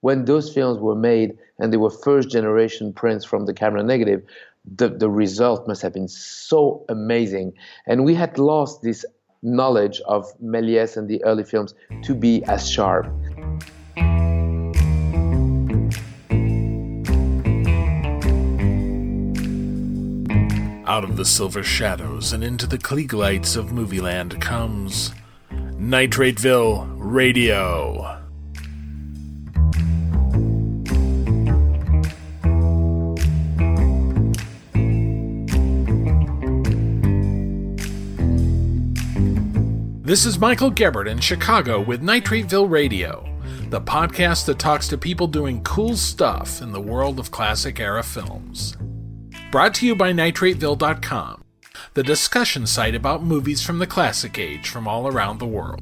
when those films were made and they were first generation prints from the camera negative, the, the result must have been so amazing. And we had lost this knowledge of Méliès and the early films to be as sharp. Out of the silver shadows and into the Klieg lights of Movieland comes Nitrateville Radio. This is Michael Gebert in Chicago with Nitrateville Radio, the podcast that talks to people doing cool stuff in the world of classic era films. Brought to you by NitrateVille.com, the discussion site about movies from the classic age from all around the world.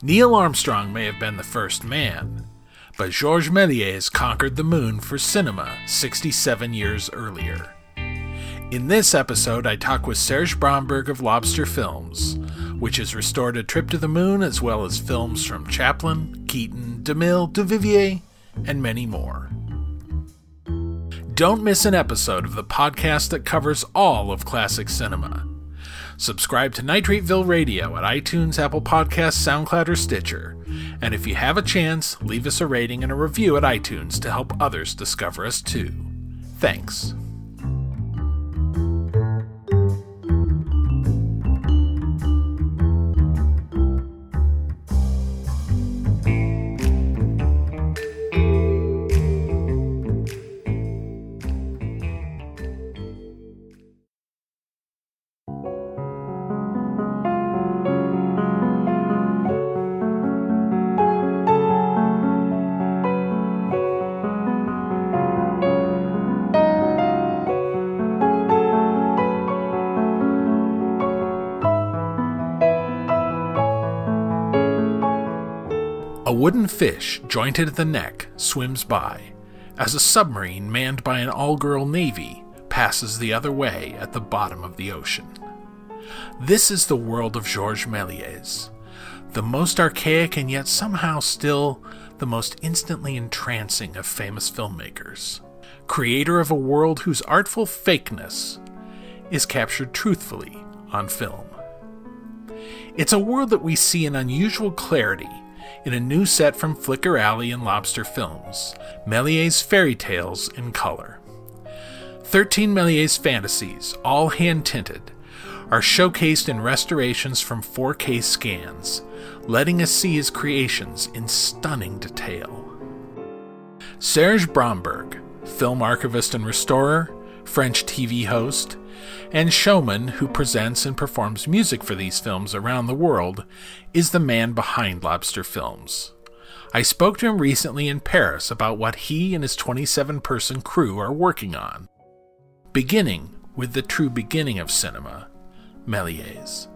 Neil Armstrong may have been the first man, but Georges Méliès conquered the moon for cinema 67 years earlier. In this episode, I talk with Serge Bromberg of Lobster Films, which has restored A Trip to the Moon as well as films from Chaplin, Keaton, DeMille, Duvivier, and many more. Don't miss an episode of the podcast that covers all of classic cinema. Subscribe to Nitrateville Radio at iTunes, Apple Podcasts, SoundCloud, or Stitcher. And if you have a chance, leave us a rating and a review at iTunes to help others discover us too. Thanks. Wooden fish, jointed at the neck, swims by, as a submarine manned by an all girl navy passes the other way at the bottom of the ocean. This is the world of Georges Méliès, the most archaic and yet somehow still the most instantly entrancing of famous filmmakers, creator of a world whose artful fakeness is captured truthfully on film. It's a world that we see in unusual clarity in a new set from Flicker Alley and Lobster Films, Méliès Fairy Tales in color. 13 Méliès fantasies, all hand tinted, are showcased in restorations from 4K scans, letting us see his creations in stunning detail. Serge Bromberg, film archivist and restorer, French TV host, and showman who presents and performs music for these films around the world, is the man behind Lobster Films. I spoke to him recently in Paris about what he and his 27 person crew are working on, beginning with the true beginning of cinema, Méliès.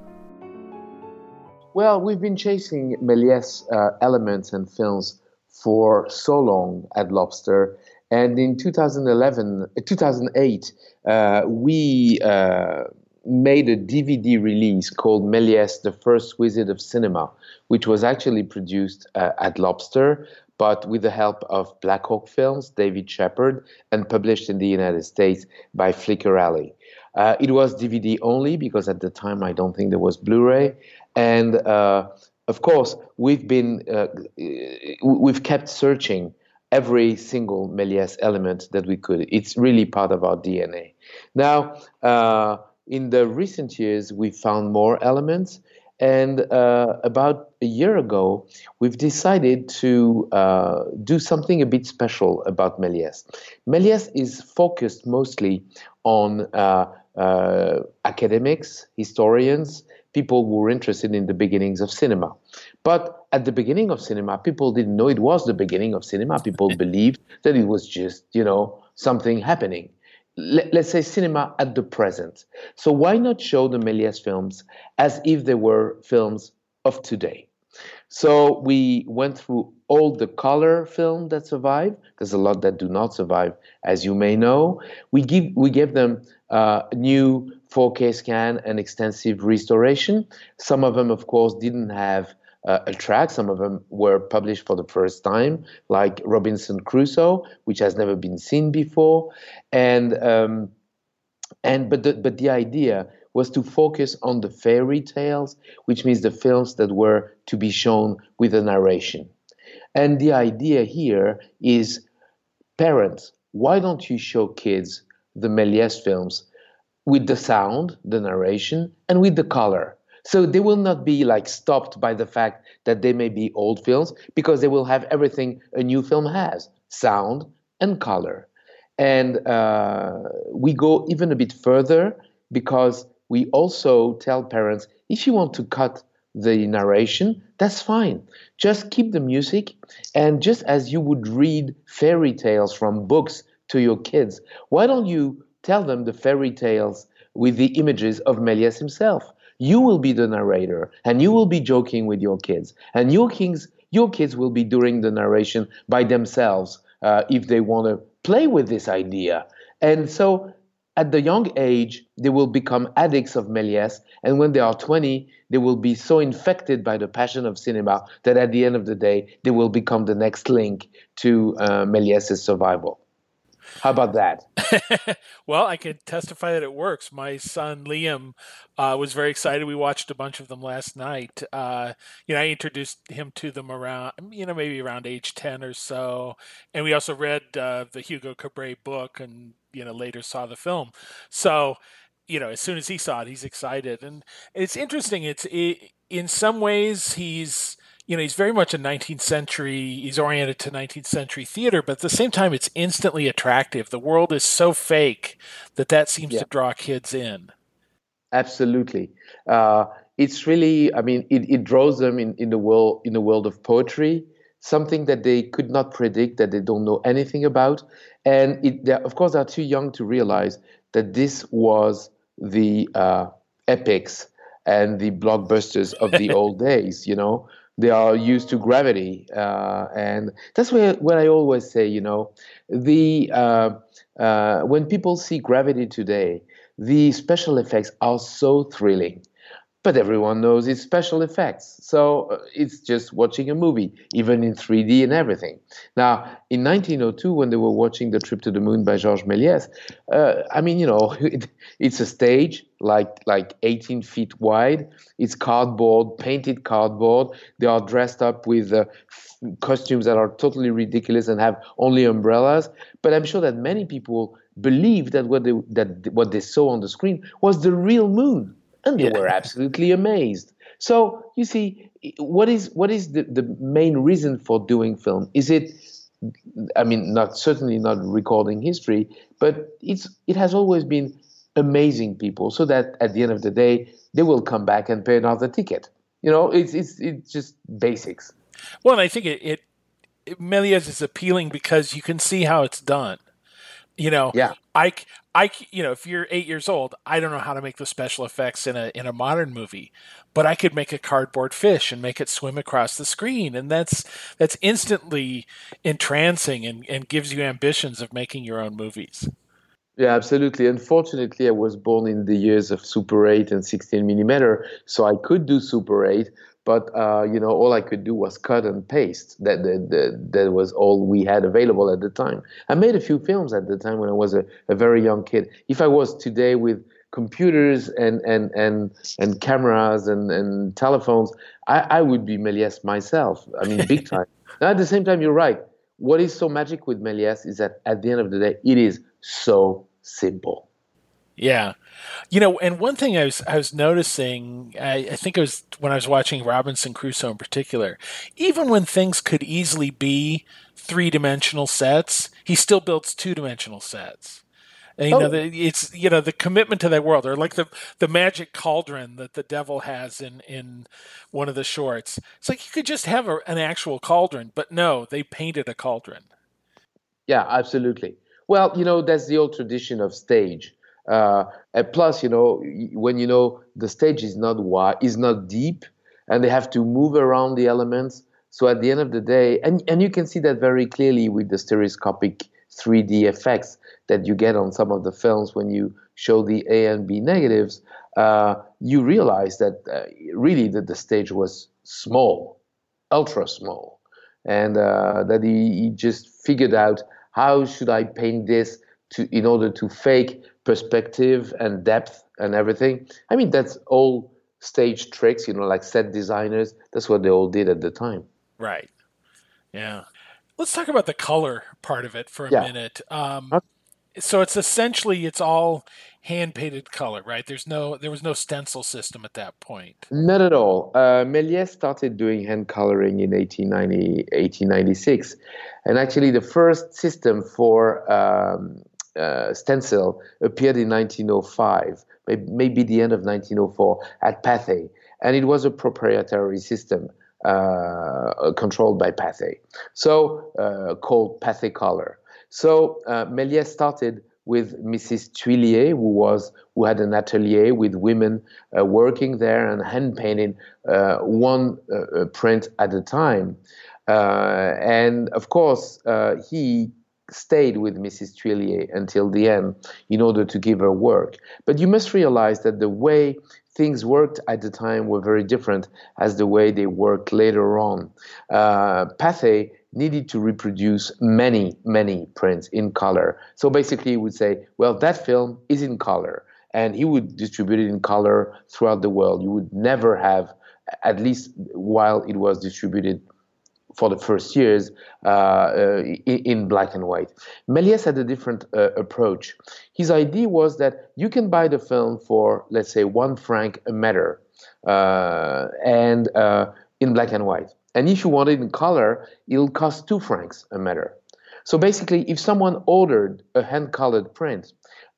Well, we've been chasing Méliès uh, elements and films for so long at Lobster and in 2011, 2008, uh, we uh, made a DVD release called Méliès, the First Wizard of Cinema, which was actually produced uh, at Lobster, but with the help of Blackhawk Films, David Shepard, and published in the United States by Flicker Alley. Uh, it was DVD only because at the time I don't think there was Blu-ray, and uh, of course we've been uh, we've kept searching every single Méliès element that we could. It's really part of our DNA. Now, uh, in the recent years, we found more elements. And uh, about a year ago, we've decided to uh, do something a bit special about Méliès. Méliès is focused mostly on uh, uh, academics, historians, people who were interested in the beginnings of cinema. But at the beginning of cinema, people didn't know it was the beginning of cinema. People believed that it was just, you know, something happening. Let, us say cinema at the present. So why not show the Méliès films as if they were films of today? So we went through all the color film that survived. There's a lot that do not survive, as you may know. We give we gave them uh, new 4K scan and extensive restoration. Some of them, of course, didn't have uh, attract. Some of them were published for the first time, like Robinson Crusoe, which has never been seen before, and um, and but the, but the idea was to focus on the fairy tales, which means the films that were to be shown with a narration. And the idea here is parents, why don't you show kids the Méliès films with the sound, the narration, and with the color? So they will not be like stopped by the fact that they may be old films because they will have everything a new film has sound and color. And uh, we go even a bit further because we also tell parents if you want to cut the narration, that's fine. Just keep the music, and just as you would read fairy tales from books to your kids, why don't you tell them the fairy tales with the images of Méliès himself? You will be the narrator, and you will be joking with your kids, and your kids, your kids will be doing the narration by themselves uh, if they want to play with this idea. And so at the young age, they will become addicts of Méliès, and when they are 20, they will be so infected by the passion of cinema that at the end of the day, they will become the next link to uh, Méliès's survival. How about that? well, I can testify that it works. My son Liam uh, was very excited. We watched a bunch of them last night. Uh, you know, I introduced him to them around, you know, maybe around age ten or so, and we also read uh, the Hugo Cabret book, and you know, later saw the film. So, you know, as soon as he saw it, he's excited, and it's interesting. It's it, in some ways he's you know, he's very much a 19th century, he's oriented to 19th century theater, but at the same time, it's instantly attractive. The world is so fake that that seems yeah. to draw kids in. Absolutely. Uh, it's really, I mean, it, it draws them in, in the world in the world of poetry, something that they could not predict, that they don't know anything about, and it, of course, they're too young to realize that this was the uh, epics and the blockbusters of the old days. You know, they are used to gravity, uh, and that's where what I always say. You know, the uh, uh, when people see gravity today, the special effects are so thrilling but everyone knows it's special effects. So uh, it's just watching a movie, even in 3D and everything. Now, in 1902, when they were watching The Trip to the Moon by Georges Méliès, uh, I mean, you know, it, it's a stage like like 18 feet wide. It's cardboard, painted cardboard. They are dressed up with uh, costumes that are totally ridiculous and have only umbrellas. But I'm sure that many people believe that what they that what they saw on the screen was the real moon and they yeah. were absolutely amazed. So you see, what is what is the, the main reason for doing film? Is it, I mean, not certainly not recording history, but it's it has always been amazing people, so that at the end of the day, they will come back and pay another ticket. You know, it's it's it's just basics. Well, I think it, it, it Méliès is appealing because you can see how it's done. You know, yeah. I, I, you know, if you're eight years old, I don't know how to make the special effects in a in a modern movie, but I could make a cardboard fish and make it swim across the screen, and that's that's instantly entrancing and, and gives you ambitions of making your own movies. Yeah, absolutely. Unfortunately, I was born in the years of Super 8 and 16 millimeter, so I could do Super 8, but uh, you know all I could do was cut and paste. That, that, that, that was all we had available at the time. I made a few films at the time when I was a, a very young kid. If I was today with computers and and and and cameras and and telephones, I, I would be Méliès myself. I mean, big time. and at the same time, you're right. What is so magic with Méliès is that at the end of the day, it is so simple. Yeah. You know, and one thing I was I was noticing, I, I, think it was when I was watching Robinson Crusoe in particular, even when things could easily be three dimensional sets, he still builds two dimensional sets. And, you oh. know, the, it's you know the commitment to that world, or like the the magic cauldron that the devil has in in one of the shorts. It's like you could just have a, an actual cauldron, but no, they painted a cauldron. Yeah, absolutely. Well, you know, that's the old tradition of stage uh, and plus, you know, when you know the stage is not wide, is not deep, and they have to move around the elements. So at the end of the day, and and you can see that very clearly with the stereoscopic 3D effects that you get on some of the films when you show the A and B negatives, uh, you realize that uh, really that the stage was small. ultra small, and uh, that he, he just figured out how should I paint this to in order to fake perspective and depth and everything. I mean, that's all stage tricks, you know, like set designers. That's what they all did at the time. Right. Yeah. Let's talk about the color part of it for a yeah. minute. Um, okay. So it's essentially it's all hand painted color, right? There's no there was no stencil system at that point. Not at all. Uh, Méliès started doing hand coloring in 1890, 1896, and actually the first system for um, uh, stencil appeared in 1905, maybe the end of 1904 at Pathé, and it was a proprietary system uh, controlled by Pathé, so uh, called Pathé Color. So uh, Méliès started with Mrs. Thuillier, who was who had an atelier with women uh, working there and hand painting uh, one uh, print at a time. and of course, he stayed with Mrs. Thuillier until the end in order to give her work. But you must realize that the way things worked at the time were very different as the way they worked later on. Uh, Pathé needed to reproduce many, many prints in color. So basically, he would say, well, that film is in color. And he would distribute it in color throughout the world. You would never have, at least while it was distributed for the first years uh, uh, in black and white. Méliès had a different uh, approach. His idea was that you can buy the film for, let's say, one franc a meter, uh, and uh, in black and white. And if you want it in color, it'll cost two francs a meter. So basically, if someone ordered a hand-colored print,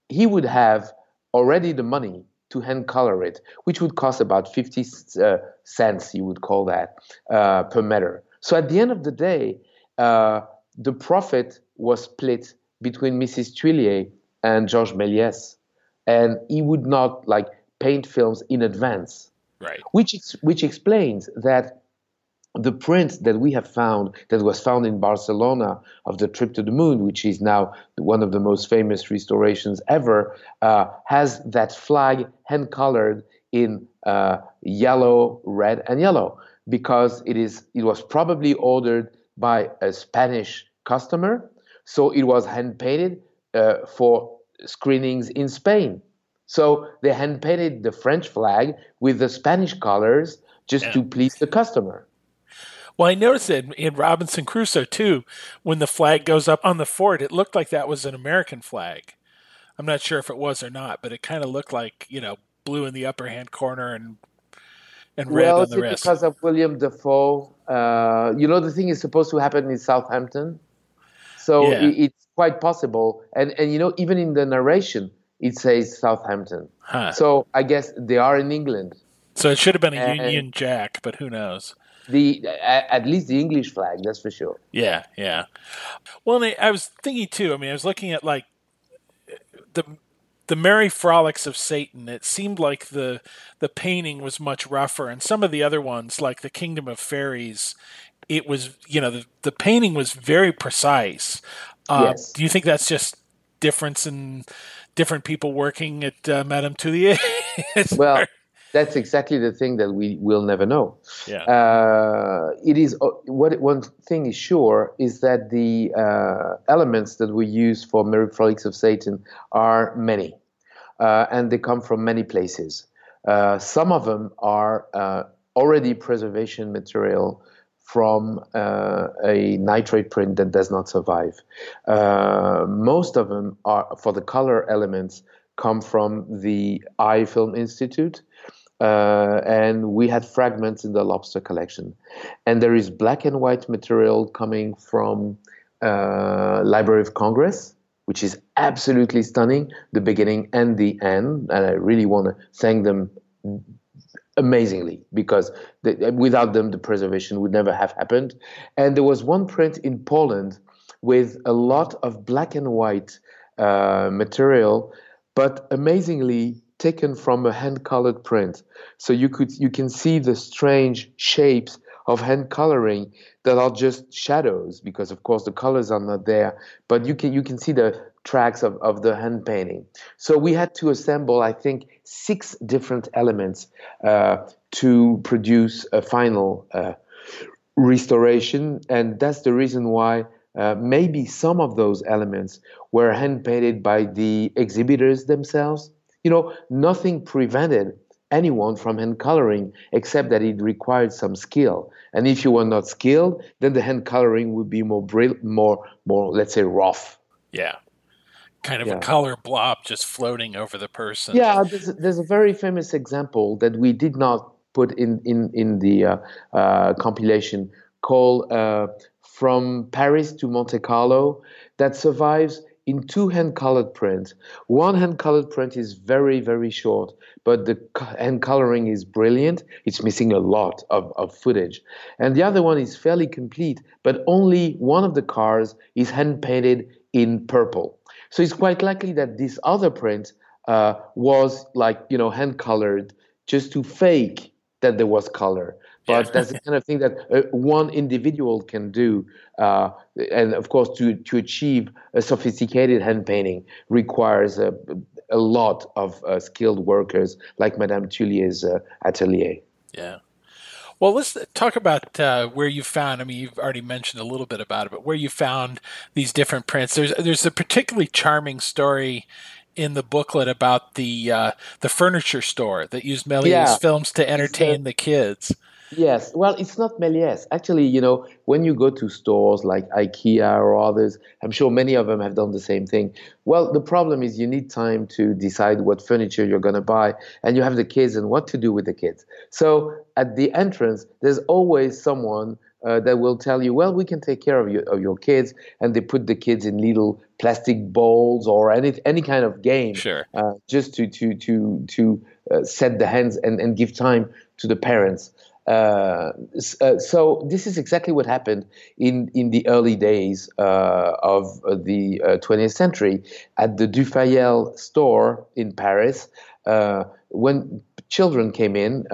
he would have already the money to hand color it, which would cost about 50 uh, cents, you would call that, uh, per meter. So at the end of the day, uh, the profit was split between Mrs. Thuillier and Georges Méliès, and he would not like paint films in advance. Right. Which which explains that the print that we have found that was found in Barcelona of the trip to the moon, which is now one of the most famous restorations ever, uh, has that flag hand colored in uh, yellow, red, and yellow because it is it was probably ordered by a Spanish customer, so it was hand painted uh, for screenings in Spain. So they hand painted the French flag with the Spanish colors just yeah. to please the customer. Well, I noticed it in Robinson Crusoe too. When the flag goes up on the fort, it looked like that was an American flag. I'm not sure if it was or not, but it kind of looked like you know blue in the upper hand corner and and red well, on the rest. because of William Defoe. Uh, you know, the thing is supposed to happen in Southampton, so yeah. it, it's quite possible. And and you know, even in the narration, it says Southampton. Huh. So I guess they are in England. So it should have been a and Union Jack, but who knows? The at least the English flag, that's for sure. Yeah, yeah. Well, I was thinking too. I mean, I was looking at like the the merry frolics of Satan, it seemed like the the painting was much rougher, and some of the other ones, like the Kingdom of Fairies, it was you know the the painting was very precise. Uh, yes. Do you think that's just difference in different people working at uh, Madame Thuillier? well, that's exactly the thing that we will never know. Yeah. Uh, it is uh, what one thing is sure is that the uh, elements that we use for Merry Frolics of Satan are many, uh, and they come from many places. Uh, some of them are uh, already preservation material from a nitrate print that does not survive. most of them are for the color elements come from the Eye Film Institute uh, and we had fragments in the lobster collection. And there is black and white material coming from uh, Library of Congress, which is absolutely stunning, the beginning and the end. And I really want to thank them amazingly because without them, the preservation would never have happened. And there was one print in Poland with a lot of black and white uh, material, but amazingly taken from a hand colored print. So you could you can see the strange shapes of hand coloring that are just shadows because of course the colors are not there, but you can you can see the tracks of, of the hand painting. So we had to assemble, I think, six different elements uh, to produce a final uh, restoration, and that's the reason why uh, maybe some of those elements were hand painted by the exhibitors themselves. You know, nothing prevented anyone from hand coloring except that it required some skill. And if you were not skilled, then the hand coloring would be more, more, more, let's say, rough. Yeah kind of yeah. a color blob just floating over the person. Yeah, there's, there's, a very famous example that we did not put in in in the uh, uh, compilation called uh, "From Paris to Monte Carlo" that survives in two hand-colored prints. One hand-colored print is very very short, but the hand coloring is brilliant. It's missing a lot of, of footage, and the other one is fairly complete, but only one of the cars is hand painted in purple. So it's quite likely that this other print uh, was like you know hand colored just to fake that there was color. But yeah. that's the kind of thing that uh, one individual can do, uh, and of course, to to achieve a sophisticated hand painting requires a, a lot of uh, skilled workers like Madame Thuillier's uh, atelier. Yeah. Well, let's talk about uh, where you found. I mean, you've already mentioned a little bit about it, but where you found these different prints. There's there's a particularly charming story in the booklet about the uh, the furniture store that used Méliès yeah. films to entertain the kids. Yes, well, it's not Méliès. Actually, you know, when you go to stores like IKEA or others, I'm sure many of them have done the same thing. Well, the problem is you need time to decide what furniture you're going to buy, and you have the kids and what to do with the kids. So at the entrance, there's always someone uh, that will tell you, well, we can take care of, you, of your kids, and they put the kids in little plastic bowls or any any kind of game, sure. uh, just to to to to uh, set the hands and, and give time to the parents. Uh, uh, so this is exactly what happened in, in the early days uh, of the 20th uh, century at the Dufayel store in Paris. Uh, when children came in,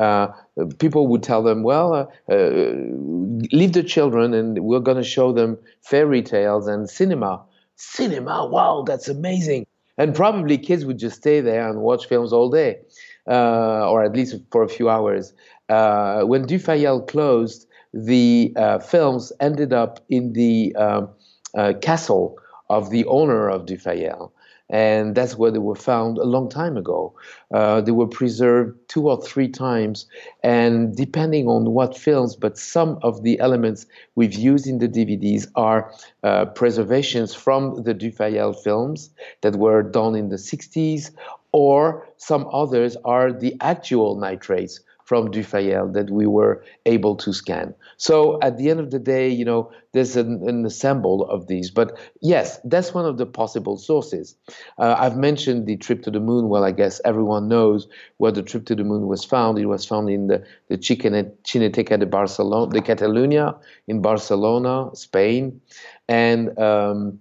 people would tell them, "Well, leave the children, and we're going to show them fairy tales and cinema." Cinema, wow, that's amazing! And probably kids would just stay there and watch films all day, or at least for a few hours uh, when Dufayel closed, the uh, films ended up in the um, uh, castle of the owner of Dufayel. And that's where they were found a long time ago. Uh, they were preserved two or three times, and depending on what films, but some of the elements we've used in the DVDs are uh, preservations from the Dufayel films that were done in the 60s, or some others are the actual nitrates from Dufayel that we were able to scan. So at the end of the day, you know, there's an, an assemble of these. But yes, that's one of the possible sources. Uh, I've mentioned the trip to the moon. Well, I guess everyone knows where the trip to the moon was found. It was found in the, the Cineteca de Barcelona, de Catalunya in Barcelona, Spain. And um,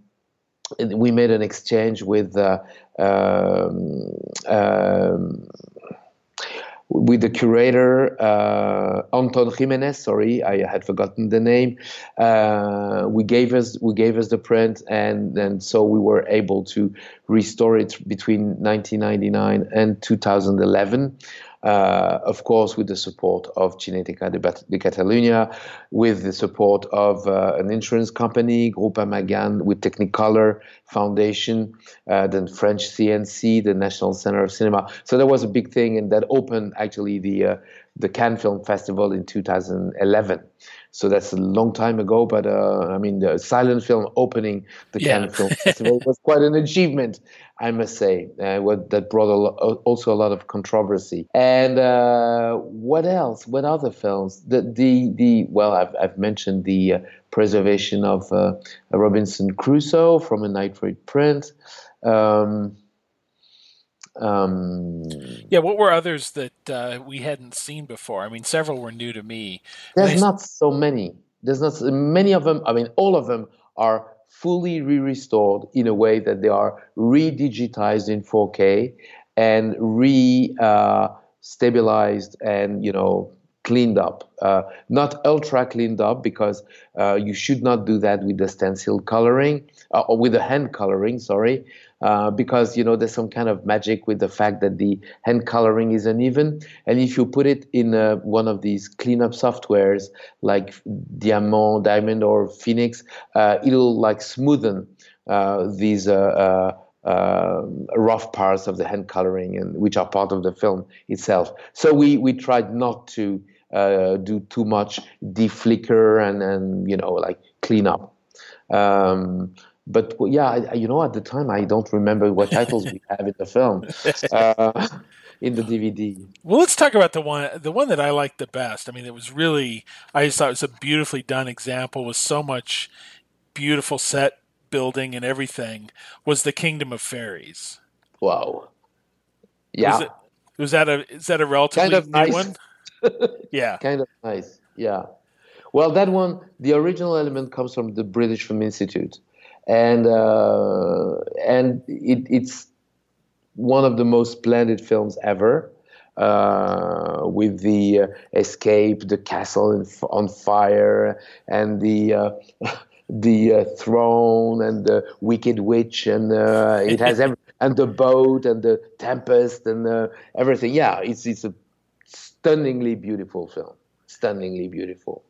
we made an exchange with uh, um, um, with the curator uh, Anton Jimenez. Sorry, I had forgotten the name. Uh, we gave us we gave us the print, and and so we were able to restore it between 1999 and 2011 uh, of course, with the support of Cineteca de, de Catalunya, with the support of uh, an insurance company, Groupama Gan, with Technicolor Foundation, uh, then French CNC, the National Center of Cinema. So that was a big thing, and that opened actually the uh, the Cannes Film Festival in 2011. So that's a long time ago, but uh, I mean, the silent film opening the yeah. Cannes Film Festival was quite an achievement, I must say. Uh, what, that brought a lo- also a lot of controversy. And uh, what else? What other films? The the the well, I've I've mentioned the uh, preservation of uh, Robinson Crusoe from a nitrate print. Um, um, yeah, what were others that uh, we hadn't seen before? I mean, several were new to me. There's not so many. There's not so many of them. I mean, all of them are fully re-restored in a way that they are re-digitized in 4K and re-stabilized uh, and you know cleaned up, uh, not ultra cleaned up because uh, you should not do that with the stencil coloring uh, or with the hand coloring. Sorry, uh, because you know there's some kind of magic with the fact that the hand coloring is uneven, and if you put it in uh, one of these cleanup softwares like Diamant, Diamond, or Phoenix, uh, it'll like smoothen these. Uh, rough parts of the hand coloring and which are part of the film itself. So we we tried not to do too much deflicker and and you know like clean up. Um, but yeah, you know, at the time I don't remember what titles we have in the film, uh, in the DVD. Well, let's talk about the one, the one that I liked the best. I mean, it was really, I just thought it was a beautifully done example with so much beautiful set building and everything. Was the Kingdom of Fairies? Wow. Yeah. Was, it, was that a is that a relatively kind of new nice. one? yeah. Kind of nice. Yeah. Well, that one, the original element comes from the British Film Institute, and uh, and it, it's one of the most splendid films ever. Uh, with the uh, escape, the castle in, on fire, and the uh, the uh, throne and the wicked witch, and uh, it has every, and the boat and the tempest and uh, everything. Yeah, it's it's a stunningly beautiful film, stunningly beautiful.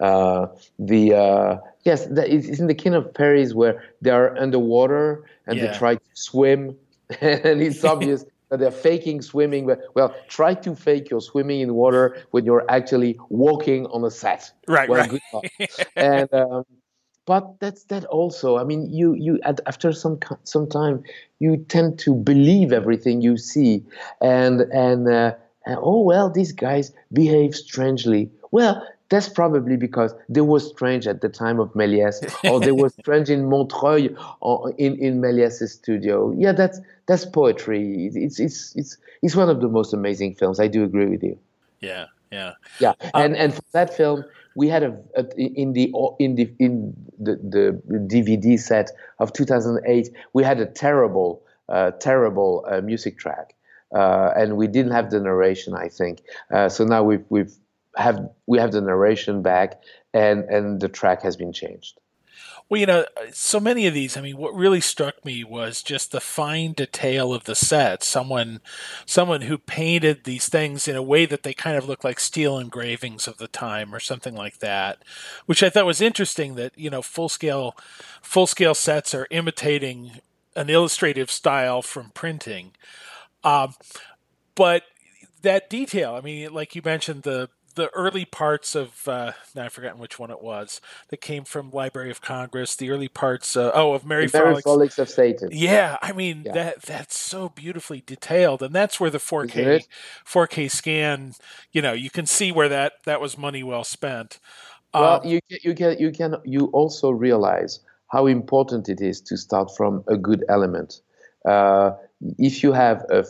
Uh, the uh, yes, the, it's in the Kingdom of Fairies where they are underwater and yeah. they try to swim, and it's obvious that they're faking swimming. But well, try to fake your swimming in water when you're actually walking on a set. Right, well, right. and um, but that's that also. I mean, you you after some some time, you tend to believe everything you see, and and. Uh, and oh well these guys behave strangely well that's probably because they were strange at the time of Méliès, or they were strange in Montreuil, or in in Méliès's studio. Yeah, that's that's poetry. It's it's it's it's one of the most amazing films. I do agree with you. Yeah, yeah, yeah. Um, and and for that film, we had a, a, in the in the in the, the DVD set of 2008, we had a terrible, uh, terrible uh, music track uh, and we didn't have the narration. I think uh, so. Now we've we've have we have the narration back, and and the track has been changed. Well, you know, so many of these. I mean, what really struck me was just the fine detail of the set. Someone, someone who painted these things in a way that they kind of look like steel engravings of the time, or something like that, which I thought was interesting. That you know, full scale, full scale sets are imitating an illustrative style from printing. Um, but that detail, I mean, like you mentioned, the the early parts of uh, now I've forgotten which one it was that came from Library of Congress. The early parts, uh, oh, of Merry, Merry Frolics. of Satan. Yeah, I mean yeah. that that's so beautifully detailed, and that's where the 4K 4K scan, you know, you can see where that that was money well spent. Well, um, you you can you can you also realize how important it is to start from a good element. Uh, if you have a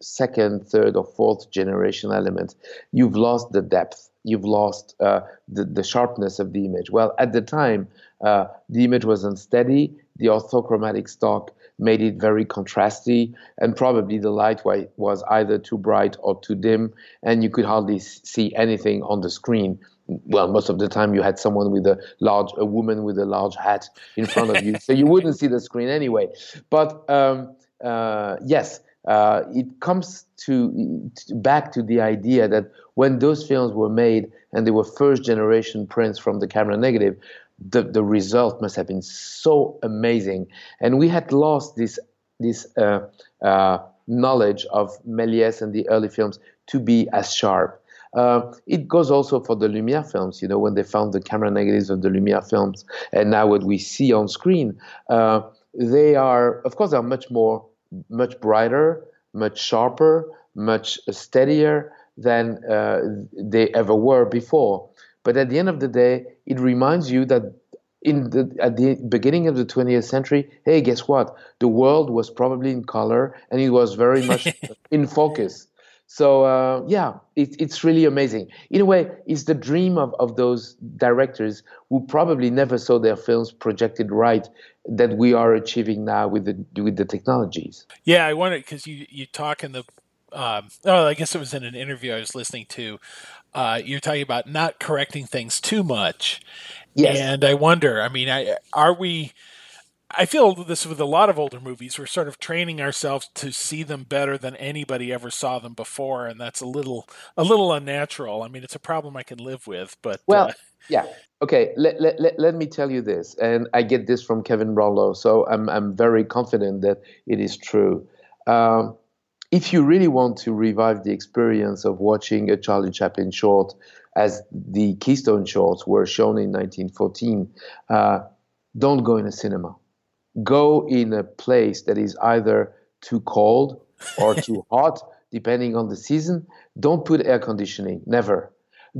second, third, or fourth generation element, you've lost the depth. You've lost uh, the, the sharpness of the image. Well, at the time, uh, the image was unsteady. The orthochromatic stock made it very contrasty, and probably the light was either too bright or too dim, and you could hardly see anything on the screen. Well, most of the time you had someone with a large, a woman with a large hat in front of you, so you wouldn't see the screen anyway. But um, uh, yes, uh, it comes to, to, back to the idea that when those films were made and they were first generation prints from the camera negative, the, the result must have been so amazing. And we had lost this this uh, uh, knowledge of Méliès and the early films to be as sharp. Uh, it goes also for the Lumiere films, you know, when they found the camera negatives of the Lumiere films, and now what we see on screen, uh, they are, of course, they are much more much brighter, much sharper, much steadier than uh, they ever were before. But at the end of the day, it reminds you that in the, at the beginning of the 20th century, hey, guess what? The world was probably in color and it was very much in focus. So uh, yeah, it, it's really amazing. In a way, it's the dream of, of those directors who probably never saw their films projected right that we are achieving now with the with the technologies. Yeah, I wonder because you you talk in the um, oh, I guess it was in an interview I was listening to. Uh, you're talking about not correcting things too much. Yes. And I wonder, I mean, I, are we, I feel this with a lot of older movies. We're sort of training ourselves to see them better than anybody ever saw them before, and that's a little a little unnatural. I mean, it's a problem I can live with, but well, uh, yeah, okay. Let, let, let, let me tell you this, and I get this from Kevin Brownlow, so I'm I'm very confident that it is true. Um, if you really want to revive the experience of watching a Charlie Chaplin short, as the Keystone shorts were shown in 1914, uh, don't go in a cinema. Go in a place that is either too cold or too hot, depending on the season. Don't put air conditioning, never.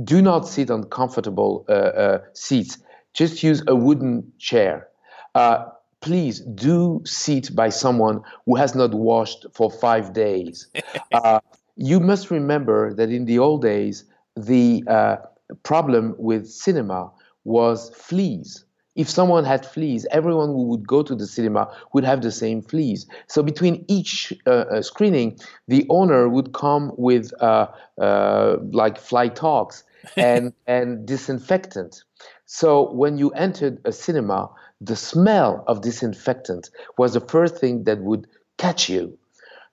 Do not sit on comfortable uh, uh, seats. Just use a wooden chair. Uh, please do sit by someone who has not washed for five days. uh, you must remember that in the old days, the uh, problem with cinema was fleas. If someone had fleas, everyone who would go to the cinema would have the same fleas. So between each uh, uh screening, the owner would come with uh, uh, like Flytox and and disinfectant. So when you entered a cinema, the smell of disinfectant was the first thing that would catch you.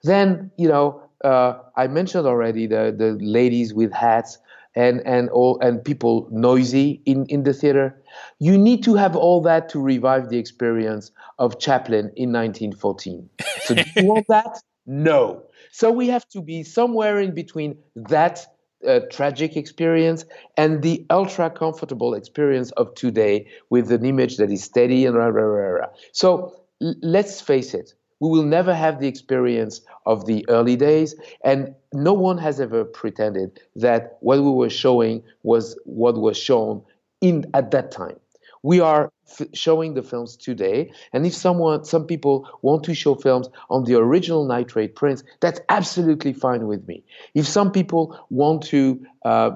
Then, you know, uh, I mentioned already the, the ladies with hats and, and, all, and people noisy in, in the theater. You need to have all that to revive the experience of Chaplin in 1914. So, do you want that? No. So, we have to be somewhere in between that uh, tragic experience and the ultra comfortable experience of today with an image that is steady and rah, rah, rah, rah. So l- let's face it, we will never have the experience of the early days, and no one has ever pretended that what we were showing was what was shown in at that time. We are f- showing the films today. And if someone, some people want to show films on the original nitrate prints, that's absolutely fine with me. If some people want to uh,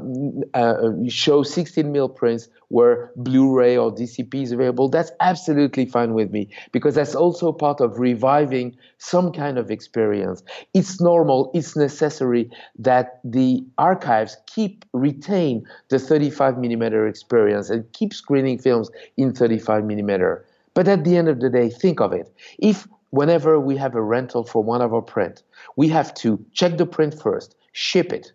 uh, show 16 mil prints where Blu-ray or DCP is available, that's absolutely fine with me because that's also part of reviving some kind of experience. It's normal, it's necessary that the archives keep retain the 35 millimeter experience and keep screening films in 35 millimeter. But at the end of the day, think of it. If whenever we have a rental for one of our print, we have to check the print first, ship it,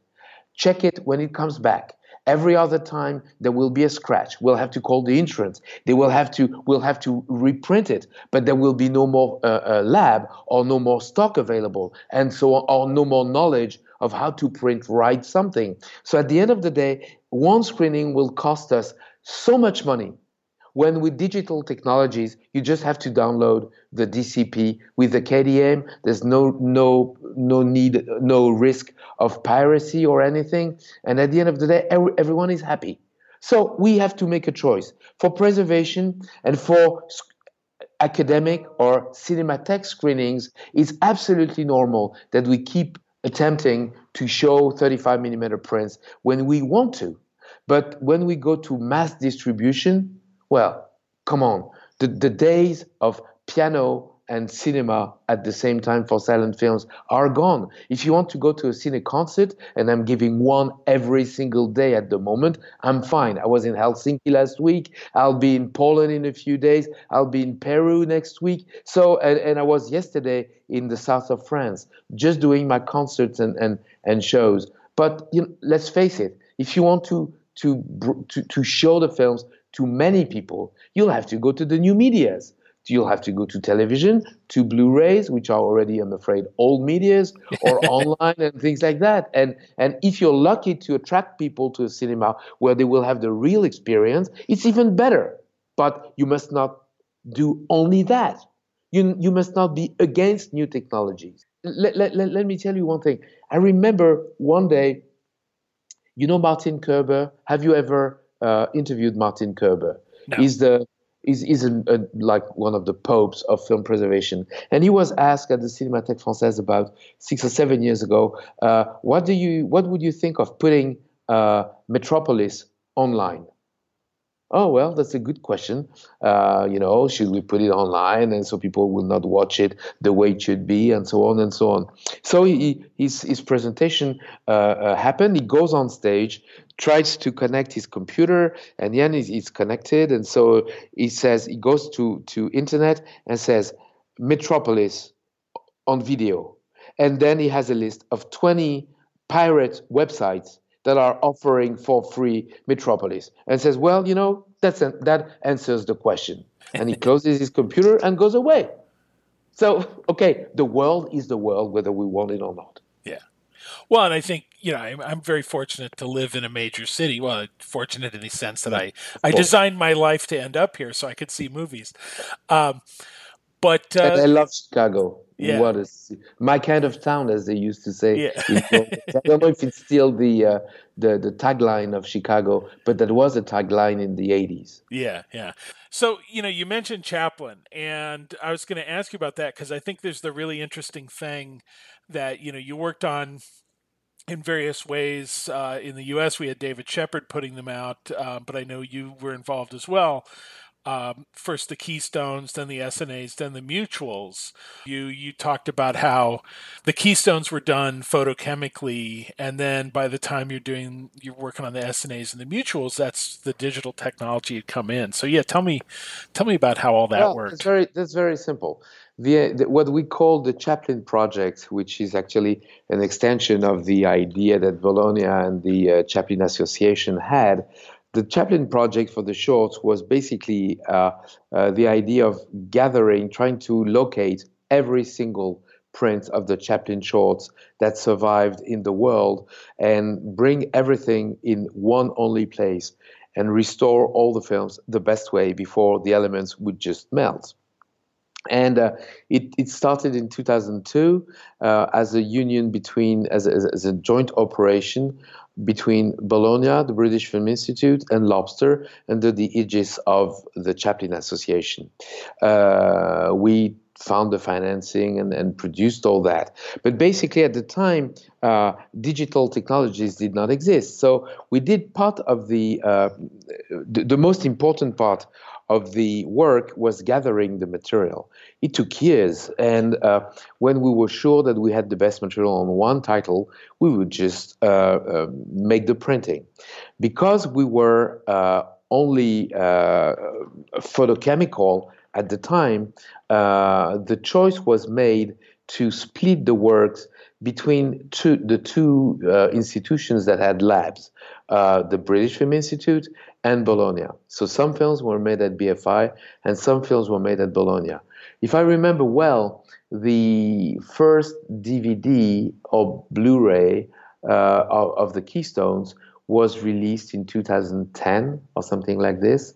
check it when it comes back. Every other time there will be a scratch. We'll have to call the insurance. They will have to. We'll have to reprint it, but there will be no more uh, uh, lab or no more stock available, and so or no more knowledge of how to print write something. So at the end of the day, one screening will cost us so much money when with digital technologies, you just have to download the DCP with the KDM. There's no no no need, no risk of piracy or anything. And at the end of the day, every, everyone is happy. So we have to make a choice for preservation and for academic or cinematheque screenings. It's absolutely normal that we keep attempting to show 35 millimeter prints when we want to. But when we go to mass distribution, well, come on. The, the days of piano and cinema at the same time for silent films are gone. If you want to go to a cine concert, and I'm giving one every single day at the moment, I'm fine. I was in Helsinki last week. I'll be in Poland in a few days. I'll be in Peru next week. So, and, and I was yesterday in the south of France, just doing my concerts and, and, and shows. But you know, let's face it, if you want to, to, to, to show the films, to many people, you'll have to go to the new medias. You'll have to go to television, to Blu-rays, which are already, I'm afraid, old medias, or online and things like that. And and if you're lucky to attract people to a cinema where they will have the real experience, it's even better. But you must not do only that. You you must not be against new technologies. Let, let, let, let me tell you one thing. I remember one day, you know Martin Koerber, Have you ever uh, interviewed Martin Koerber. No. He's the is is a, a, like one of the popes of film preservation, and he was asked at the Cinémathèque Française about six or seven years ago, uh, what do you what would you think of putting uh, Metropolis online? Oh well, that's a good question. Uh, you know, should we put it online and so people will not watch it the way it should be, and so on and so on. So he, his his presentation uh, uh, happened. He goes on stage, tries to connect his computer, and then he's, he's connected, and so he says he goes to to internet and says Metropolis on video, and then he has a list of twenty pirate websites that are offering for free Metropolis and says, well, you know, that's a, that answers the question. And he closes his computer and goes away. So, okay, the world is the world, whether we want it or not. Yeah. Well, and I think you know I'm, I'm very fortunate to live in a major city. Well, fortunate in the sense that I I designed my life to end up here so I could see movies. Um, but uh, I love Chicago. Yeah. What is my kind of town, as they used to say. Yeah. I don't know if it's still the uh, the the tagline of Chicago, but that was a tagline in the '80s. Yeah, yeah. So you know, you mentioned Chaplin, and I was going to ask you about that because I think there's the really interesting thing that you know you worked on in various ways. Uh, in the U.S., we had David Shepard putting them out, uh, but I know you were involved as well um, first the keystones, then the Essanays, then the mutuals. You you talked about how the keystones were done photochemically, and then by the time you're doing you're working on the Essanays and the mutuals, that's the digital technology had come in. So yeah, tell me tell me about how all that well, worked. That's very that's very simple. The, the, what we call the Chaplin project, which is actually an extension of the idea that Bologna and the uh, Chaplin Association had, the Chaplin project for the shorts was basically uh, uh, the idea of gathering, trying to locate every single print of the Chaplin shorts that survived in the world and bring everything in one only place and restore all the films the best way before the elements would just melt. And uh, it, it started in 2002 uh, as a union between, as a, as a joint operation between Bologna, the British Film Institute, and Lobster under the aegis of the Chaplin Association. Uh, we found the financing and, and produced all that. But basically, at the time, uh, digital technologies did not exist. So we did part of the, uh, the, the most important part of the work was gathering the material. It took years, and uh, when we were sure that we had the best material on one title, we would just uh, uh, make the printing. Because we were uh, only uh, photochemical at the time, uh, the choice was made to split the works between two, the two institutions that had labs. the British Film Institute and Bologna. So some films were made at BFI and some films were made at Bologna. If I remember well, the first DVD or Blu-ray uh, of, of, the Keystones was released in 2010 or something like this,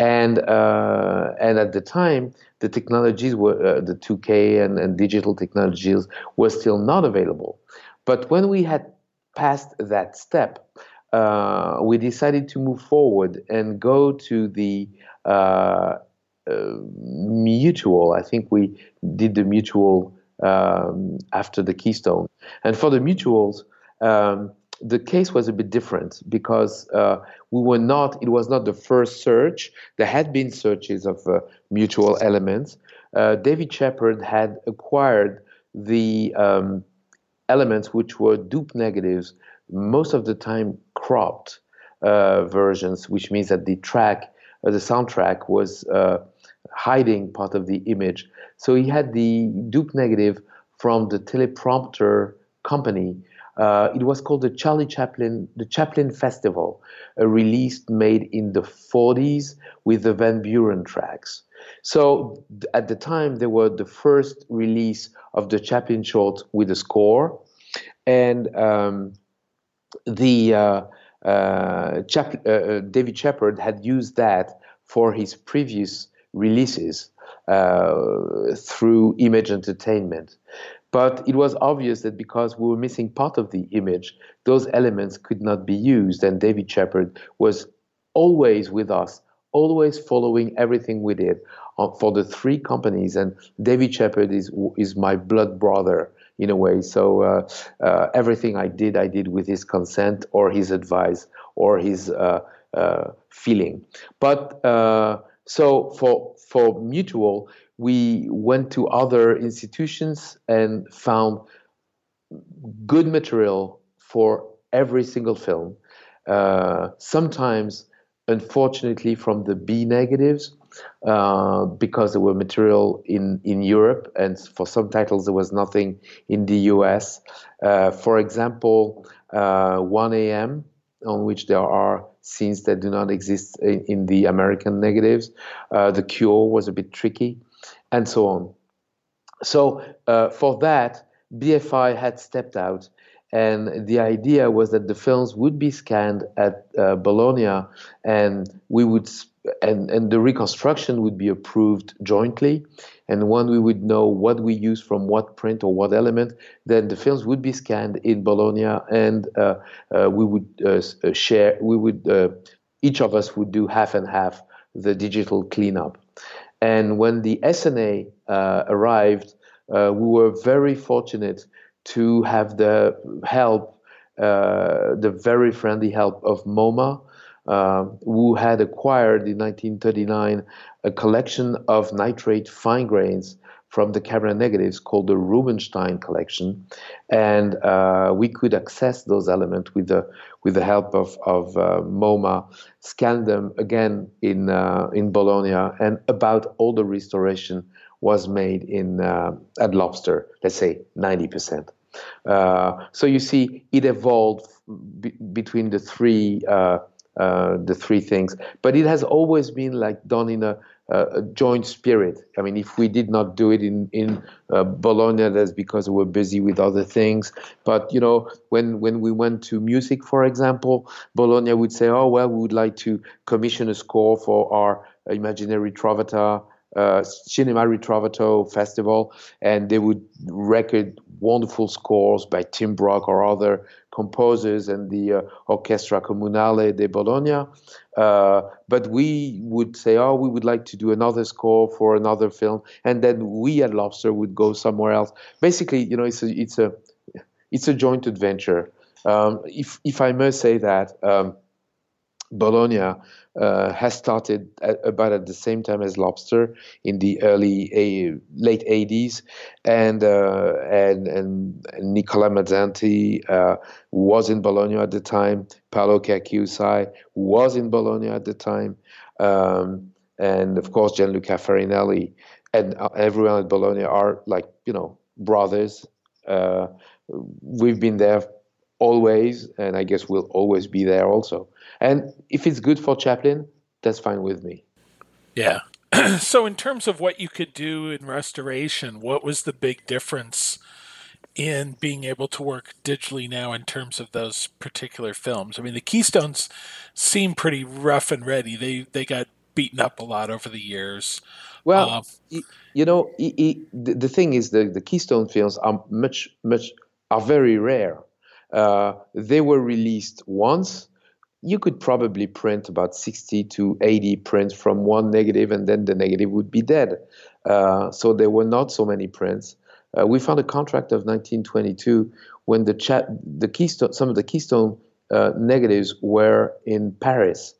and uh, and at the time the technologies were uh, the 2K and, and digital technologies were still not available. But when we had passed that step, uh, we decided to move forward and go to the uh, uh, mutual. I think we did the mutual um, after the Keystone. And for the mutuals, um, the case was a bit different because uh, we were not, it was not the first search. There had been searches of uh, mutual elements. Uh, David Shepard had acquired the um, elements which were dupe negatives most of the time cropped uh, versions, which means that the track, uh, the soundtrack was uh, hiding part of the image. So he had the dupe negative from the teleprompter company. Uh, it was called the Charlie Chaplin, the Chaplin Festival, a release made in the 40s with the Van Beuren tracks. So at the time, they were the first release of the Chaplin short with a score, and um, the uh, uh, Chap- uh, uh, David Shepard had used that for his previous releases uh, through Image Entertainment. But it was obvious that because we were missing part of the image, those elements could not be used. And David Shepard was always with us, always following everything we did for the three companies. And David Shepard is, is my blood brother in a way. So uh, uh, everything I did, I did with his consent or his advice or his uh, uh, feeling. But uh, so for for mutual, we went to other institutions and found good material for every single film. Sometimes, unfortunately, from the B negatives, uh, because there were material in, in Europe, and for some titles there was nothing in the US. Uh, for example, uh, 1 a.m., on which there are scenes that do not exist in, in the American negatives. Uh, the Cure was a bit tricky, and so on. So for that, BFI had stepped out and the idea was that the films would be scanned at uh, Bologna, and we would and and the reconstruction would be approved jointly. And when we would know what we use from what print or what element, then the films would be scanned in Bologna, and uh, uh, we would uh, uh, share. We would uh, each of us would do half and half the digital cleanup. And when the Essanay arrived, we were very fortunate to have the help, uh, the very friendly help of MoMA, uh, who had acquired in 1939 a collection of nitrate fine grains from the camera negatives called the Rubinstein collection, and uh, we could access those elements with the with the help of of uh, MoMA, scan them again in uh, in Bologna, and about all the restoration was made in uh, at Lobster. Let's say 90 percent. Uh, so you see, it evolved b- between the three uh, uh, the three things, but it has always been like done in a, a, joint spirit. I mean, if we did not do it in in uh, Bologna, that's because we were busy with other things. But you know, when when we went to music, for example, Bologna would say, "Oh well, we would like to commission a score for our imaginary Traviata." Uh, Cinema Ritrovato festival, and they would record wonderful scores by Tim Brock or other composers and the uh, Orchestra Comunale de Bologna. Uh, but we would say, oh, we would like to do another score for another film, and then we at Lobster would go somewhere else. Basically, you know, it's a it's a it's a joint adventure. Um, if if I must say that. Um, Bologna uh, has started at, about at the same time as Lobster in the early a, late 80s, and uh, and and Nicola Mazzanti uh, was in Bologna at the time. Paolo Cherchi Usai was in Bologna at the time, um, and of course Gianluca Farinelli and uh, everyone at Bologna are like you know brothers. Uh, we've been there always, and I guess we'll always be there also. And if it's good for Chaplin, that's fine with me. Yeah. so, in terms of what you could do in restoration, what was the big difference in being able to work digitally now in terms of those particular films? I mean, the Keystones seem pretty rough and ready. They they got beaten up a lot over the years. Well, um, you know, the, the thing is, the, the Keystone films are much much are very rare. Uh, they were released once you could probably print about 60 to 80 prints from one negative and then the negative would be dead. Uh, so there were not so many prints. Uh, we found a contract of 1922 when the the keystone, some of the keystone uh, negatives were in Paris.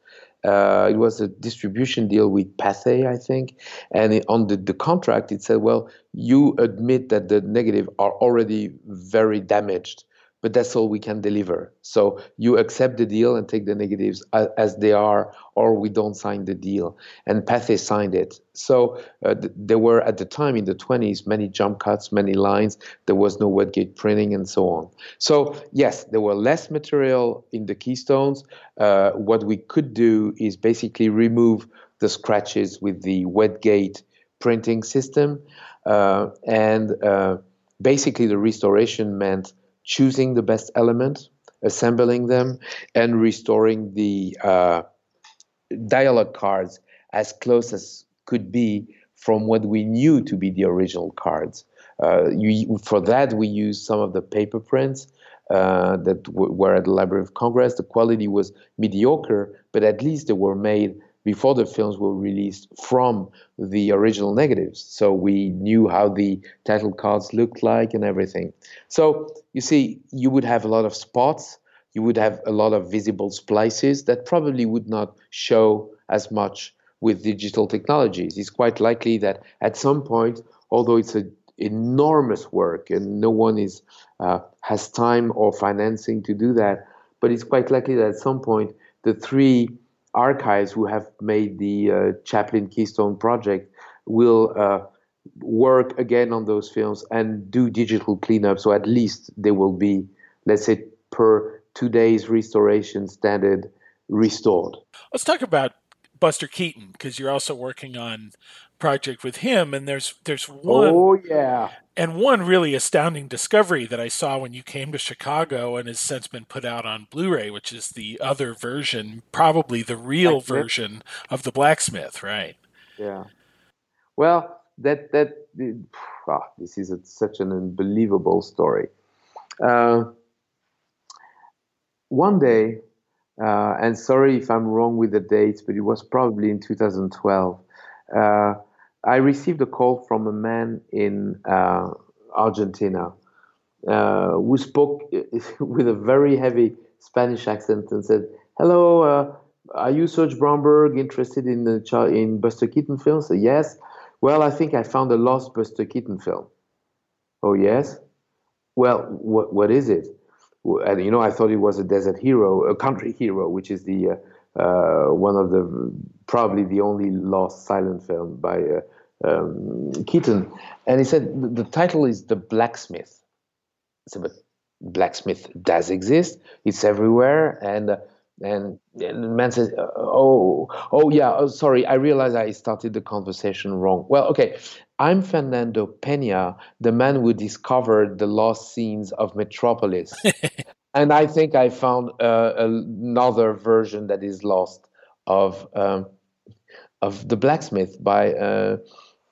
Uh, it was a distribution deal with Pathé, I think, and it, on the, the contract it said, "Well, you admit that the negative are already very damaged, but that's all we can deliver. So you accept the deal and take the negatives as, as they are, or we don't sign the deal. And Pathé signed it. So uh, th- there were at the time in the 20s many jump cuts, many lines. There was no wet gate printing and so on. So yes, there were less material in the keystones. Uh, what we could do is basically remove the scratches with the wet gate printing system, uh, and uh, basically the restoration meant choosing the best element, assembling them, and restoring the uh, dialogue cards as close as could be from what we knew to be the original cards. Uh, you, for that, we used some of the paper prints uh, that w- were at the Library of Congress. The quality was mediocre, but at least they were made before the films were released from the original negatives. So we knew how the title cards looked like and everything. So you see, you would have a lot of spots. you would have a lot of visible splices that probably would not show as much with digital technologies. It's quite likely that at some point, although it's an enormous work and no one is uh, has time or financing to do that, but it's quite likely that at some point the three archives who have made the uh, Chaplin Keystone project will uh, work again on those films and do digital cleanup. So at least they will be, let's say, per today's restoration standard, restored. Let's talk about Buster Keaton because you're also working on project with him and there's there's one Oh yeah. And one really astounding discovery that I saw when you came to Chicago and has since been put out on Blu-ray, which is the other version, probably the real blacksmith. version of the blacksmith, right? Yeah. Well, that that oh, this is a, such an unbelievable story. Uh, one day, uh, and sorry if I'm wrong with the dates, but it was probably in 2012. Uh, I received a call from a man in uh, Argentina uh, who spoke with a very heavy Spanish accent and said, "Hello, uh, are you Serge Bromberg interested in the in Buster Keaton films?" Yes. Well, I think I found a lost Buster Keaton film. Oh yes. Well, what what is it? And you know, I thought it was a desert hero, a country hero, which is the uh, one of the probably the only lost silent film by uh, um, Keaton. And he said the title is The Blacksmith. So, but blacksmith does exist. It's everywhere. And uh, and, and the man says, "Oh, oh yeah. Oh, sorry. I realize I started the conversation wrong. Well, okay. I'm Fernando Pena, the man who discovered the lost scenes of Metropolis, and I think I found uh, another version that is lost of um, of the blacksmith by uh,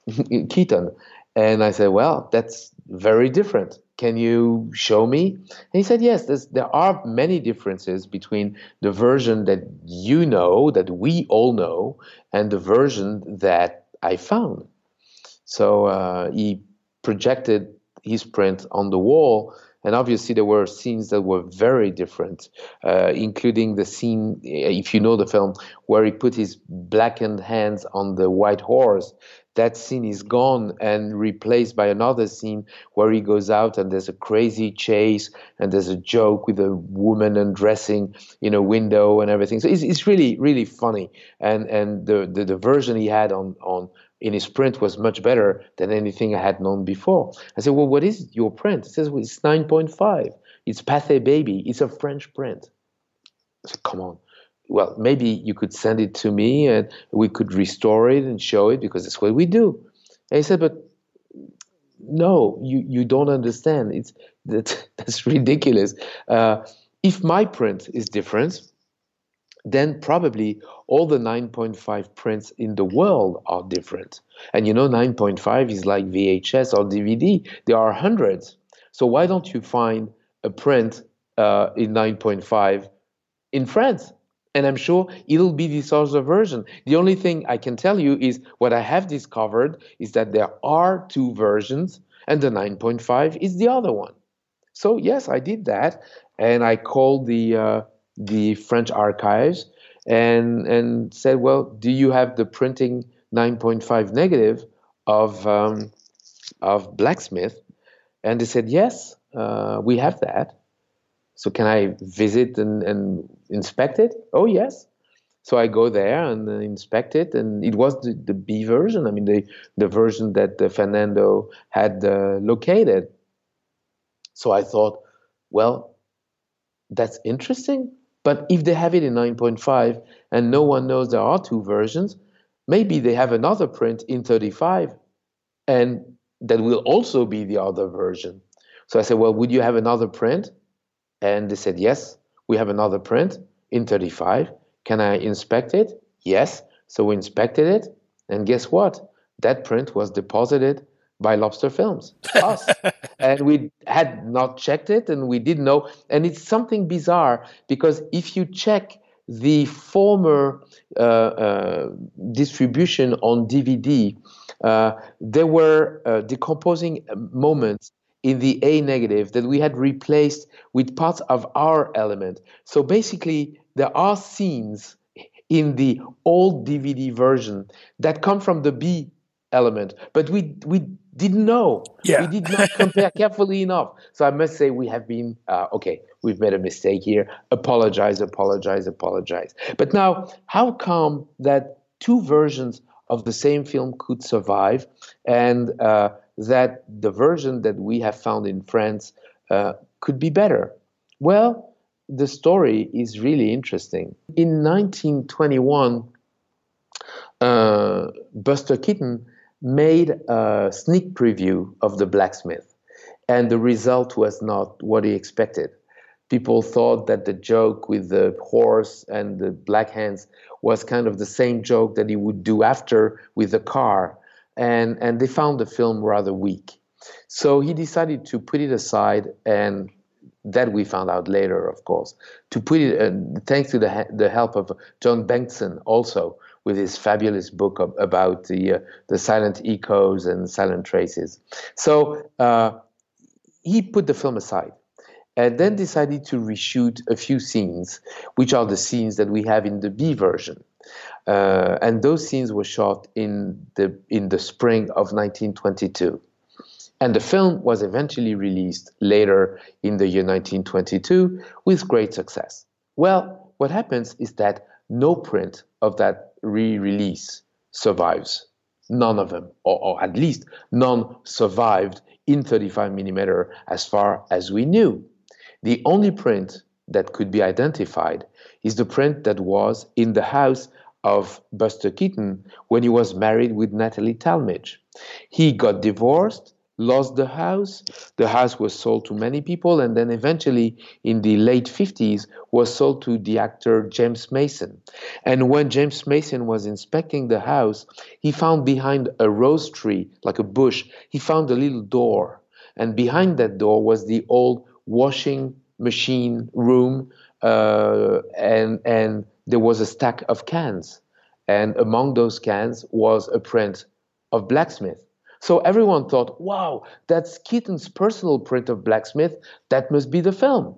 Keaton. And I said, well, that's very different. Can you show me? And he said, yes, there are many differences between the version that you know, that we all know, and the version that I found. So uh, he projected his print on the wall and obviously, there were scenes that were very different, uh, including the scene, if you know the film, where he put his blackened hands on the white horse. That scene is gone and replaced by another scene where he goes out and there's a crazy chase and there's a joke with a woman undressing in a window and everything. So it's, it's really, really funny. And and the, the, the version he had on, on in his print was much better than anything I had known before. I said, Well, what is your print? He says, well, It's 9.5. It's Pathé Baby. It's a French print. I said, Come on. Well, maybe you could send it to me and we could restore it and show it because that's what we do. And he said, But no, you, you don't understand. It's that, That's ridiculous. Uh, if my print is different, then probably all the 9.5 prints in the world are different. And you know, 9.5 is like VHS or DVD, there are hundreds. So why don't you find a print uh, in 9.5 in France? And I'm sure it'll be this other version. The only thing I can tell you is what I have discovered is that there are two versions, and the 9.5 is the other one. So yes, I did that, and I called the uh, the French archives and and said, well, do you have the printing 9.5 negative of um, of blacksmith? And they said, yes, uh, we have that. So can I visit and, and inspect it? Oh yes. So I go there and uh, inspect it, and it was the, the B version. I mean, the the version that uh, Fernando had uh, located. So I thought, well, that's interesting. But if they have it in 9.5 and no one knows there are two versions, maybe they have another print in 35 and that will also be the other version. So I said, Well, would you have another print? And they said, Yes, we have another print in 35. Can I inspect it? Yes. So we inspected it. And guess what? That print was deposited by Lobster Films, us. and we had not checked it and we didn't know. And it's something bizarre because if you check the former uh, uh, distribution on DVD, uh, there were uh, decomposing moments in the A negative that we had replaced with parts of our element. So basically, there are scenes in the old DVD version that come from the B element, but we we didn't know. Yeah. We did not compare carefully enough. So I must say we have been uh, okay. We've made a mistake here. Apologize, apologize, apologize. But now, how come that two versions of the same film could survive, and uh, that the version that we have found in France uh, could be better? Well, the story is really interesting. In 1921, uh, Buster Keaton made a sneak preview of The Blacksmith, and the result was not what he expected. People thought that the joke with the horse and the black hands was kind of the same joke that he would do after with the car, and, and they found the film rather weak. So he decided to put it aside and that we found out later, of course, to put it, uh, thanks to the, the help of John Bengtson also, with his fabulous book of, about the, uh, the silent echoes and silent traces. So uh, he put the film aside and then decided to reshoot a few scenes, which are the scenes that we have in the B version. Uh, and those scenes were shot in the, in the spring of 1922. And the film was eventually released later in the year 1922 with great success. Well, what happens is that no print of that re release survives. None of them, or, or, at least none survived in 35 millimeter as far as we knew. The only print that could be identified is the print that was in the house of Buster Keaton when he was married with Natalie Talmadge. He got divorced lost the house. The house was sold to many people, and then eventually, in the late 50s, was sold to the actor James Mason. And when James Mason was inspecting the house, he found behind a rose tree, like a bush, he found a little door. And behind that door was the old washing machine room, uh, and and there was a stack of cans, and among those cans was a print of blacksmith. So everyone thought, wow, that's Keaton's personal print of Blacksmith. That must be the film.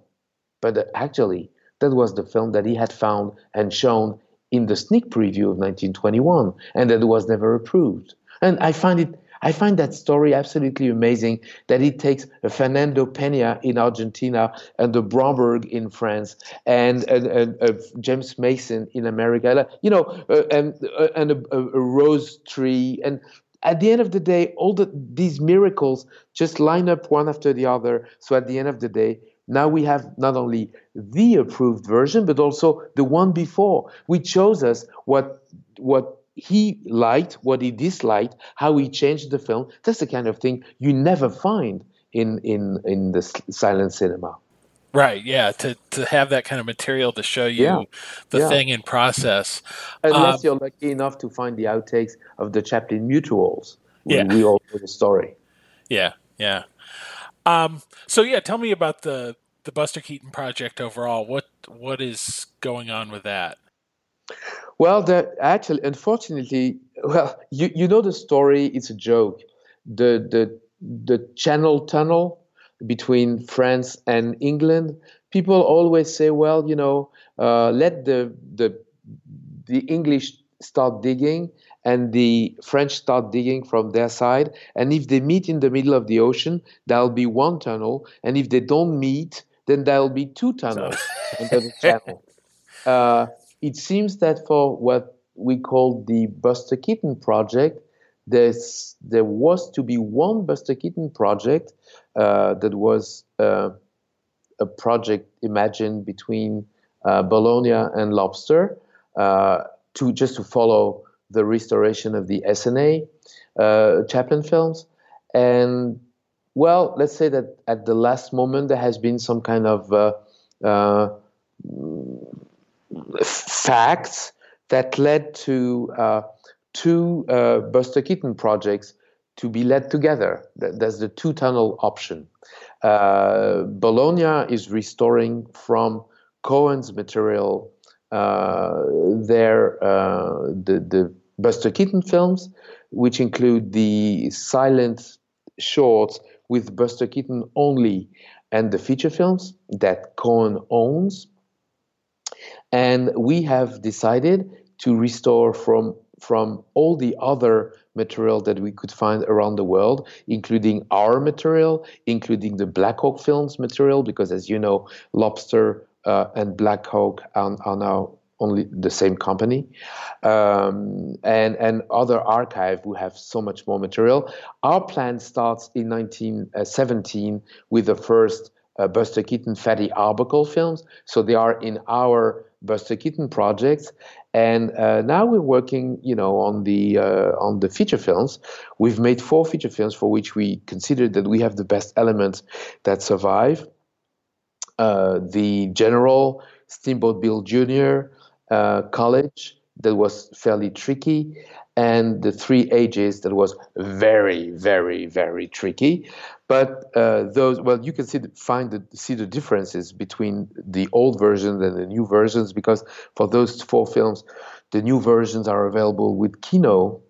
But actually, that was the film that he had found and shown in the sneak preview of 1921, and that was never approved. And I find it. I find that story absolutely amazing that it takes a Fernando Pena in Argentina and the Bromberg in France and, and, and uh, James Mason in America, you know, uh, and, uh, and a, a, rose tree. And at the end of the day, all the, these miracles just line up one after the other. So at the end of the day, now we have not only the approved version, but also the one before, which shows us what what he liked, what he disliked, how he changed the film. That's the kind of thing you never find in in in the silent cinema. Right. Yeah. To to have that kind of material to show you yeah. the yeah. thing in process. Unless um, you're lucky enough to find the outtakes of the Chaplin mutuals. Yeah. We, we all know the story. Yeah. Yeah. Um, so yeah, tell me about the the Buster Keaton project overall. What what is going on with that? Well, the actually, unfortunately, well, you you know the story. It's a joke. The the the Channel Tunnel between France and England, people always say, well, you know, uh, let the, the, the English start digging and the French start digging from their side. And if they meet in the middle of the ocean, there'll be one tunnel. And if they don't meet, then there'll be two tunnels under the channel. Uh, it seems that for what we call the Buster Keaton project, there's, there was to be one Buster Keaton project that was uh, a project imagined between uh, Bologna and Lobster uh, to just to follow the restoration of the Essanay uh, Chaplin films. And well, let's say that at the last moment there has been some kind of facts that led to two uh, Buster Keaton projects to be led together. That's the two tunnel option. Uh, Bologna is restoring from Cohen's material uh, their uh, the, the Buster Keaton films, which include the silent shorts with Buster Keaton only and the feature films that Cohen owns. And we have decided to restore from from all the other material that we could find around the world, including our material, including the Blackhawk Films material, because as you know, Lobster uh, and Blackhawk are, are, now only the same company, um, and and other archive who have so much more material. Our plan starts in 1917 with the first uh, Buster Keaton Fatty Arbuckle films. So they are in our Buster Keaton projects, and uh, now we're working, you know, on the uh, on the feature films. We've made four feature films for which we consider that we have the best elements that survive. Uh, the General, Steamboat Bill Jr., uh, College, that was fairly tricky, and the Three Ages, that was very, very, very tricky. But uh, those, well, you can see the, find the, see the differences between the old versions and the new versions because for those four films, the new versions are available with Kino,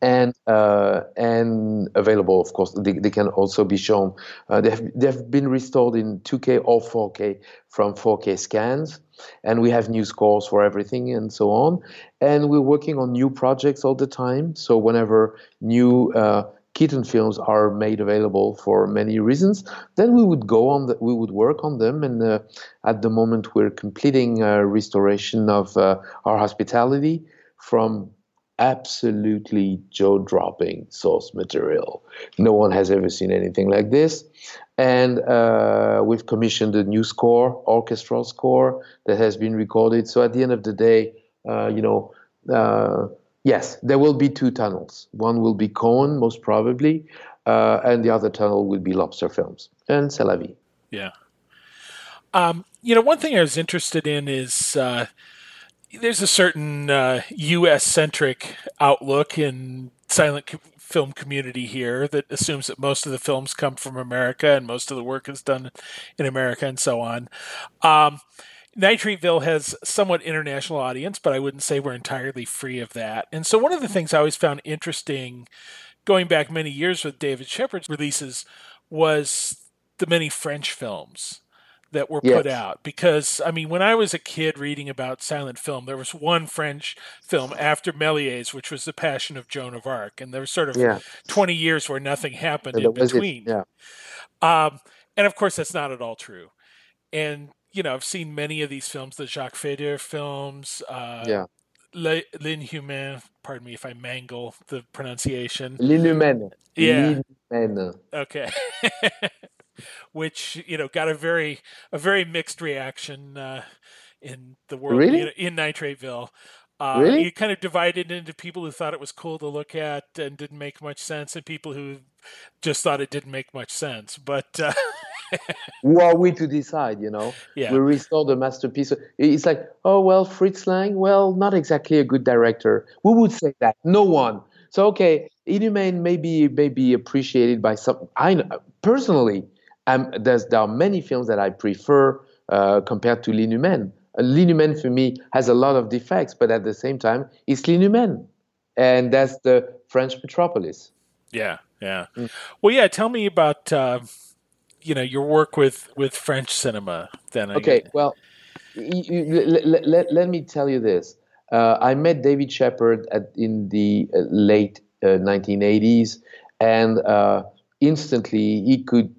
and uh, and available, of course. They, they can also be shown. Uh, they have they've been restored in 2K or 4K from 4K scans, and we have new scores for everything and so on. And we're working on new projects all the time. So whenever new uh, Keaton films are made available for many reasons, then we would go on. The, we would work on them, and uh, at the moment we're completing a restoration of uh, our hospitality from absolutely jaw-dropping source material. No one has ever seen anything like this, and uh, we've commissioned a new score, orchestral score that has been recorded. So at the end of the day, uh, you know uh, Yes, there will be two tunnels. One will be Cohen, most probably, uh, and the other tunnel will be Lobster Films and C'est la vie. Yeah. Um, you know, one thing I was interested in is uh, there's a certain uh, U.S. centric outlook in silent co- film community here that assumes that most of the films come from America and most of the work is done in America and so on. Um, Nitrateville has somewhat international audience, but I wouldn't say we're entirely free of that. And so one of the things I always found interesting going back many years with David Shepard's releases was the many French films that were yes. put out because I mean when I was a kid reading about silent film there was one French film after Méliès which was The Passion of Joan of Arc and there was sort of yeah. 20 years where nothing happened in between. Yeah. Um, and of course that's not at all true. And you know, I've seen many of these films, the Jacques Feyder films. Uh, yeah. L'Inhumain, pardon me if I mangle the pronunciation. L'Inhumaine. Yeah. L'Inhumaine. Okay. Which you know got a very a very mixed reaction uh, in the world really? in, in Nitrateville. Uh, really? You kind of divided into people who thought it was cool to look at and didn't make much sense, and people who just thought it didn't make much sense. But uh, who are we to decide? You know, yeah. we restore the masterpiece. It's like, oh well, Fritz Lang, well, not exactly a good director. Who would say that? No one. So okay, Inhumaine may be may be appreciated by some. I know, personally, um, there's there are many films that I prefer uh, compared to L'Inhumaine. Uh, L'Inhumaine for me has a lot of defects, but at the same time, it's L'Inhumaine, and that's the French metropolis. Yeah, yeah. Mm. Well, yeah. Tell me about. Uh you know your work with with French cinema. Then okay, well, let, let, let, me tell you this. Uh, I met David Shepard at, in the uh, late uh, 1980s, and uh, instantly he could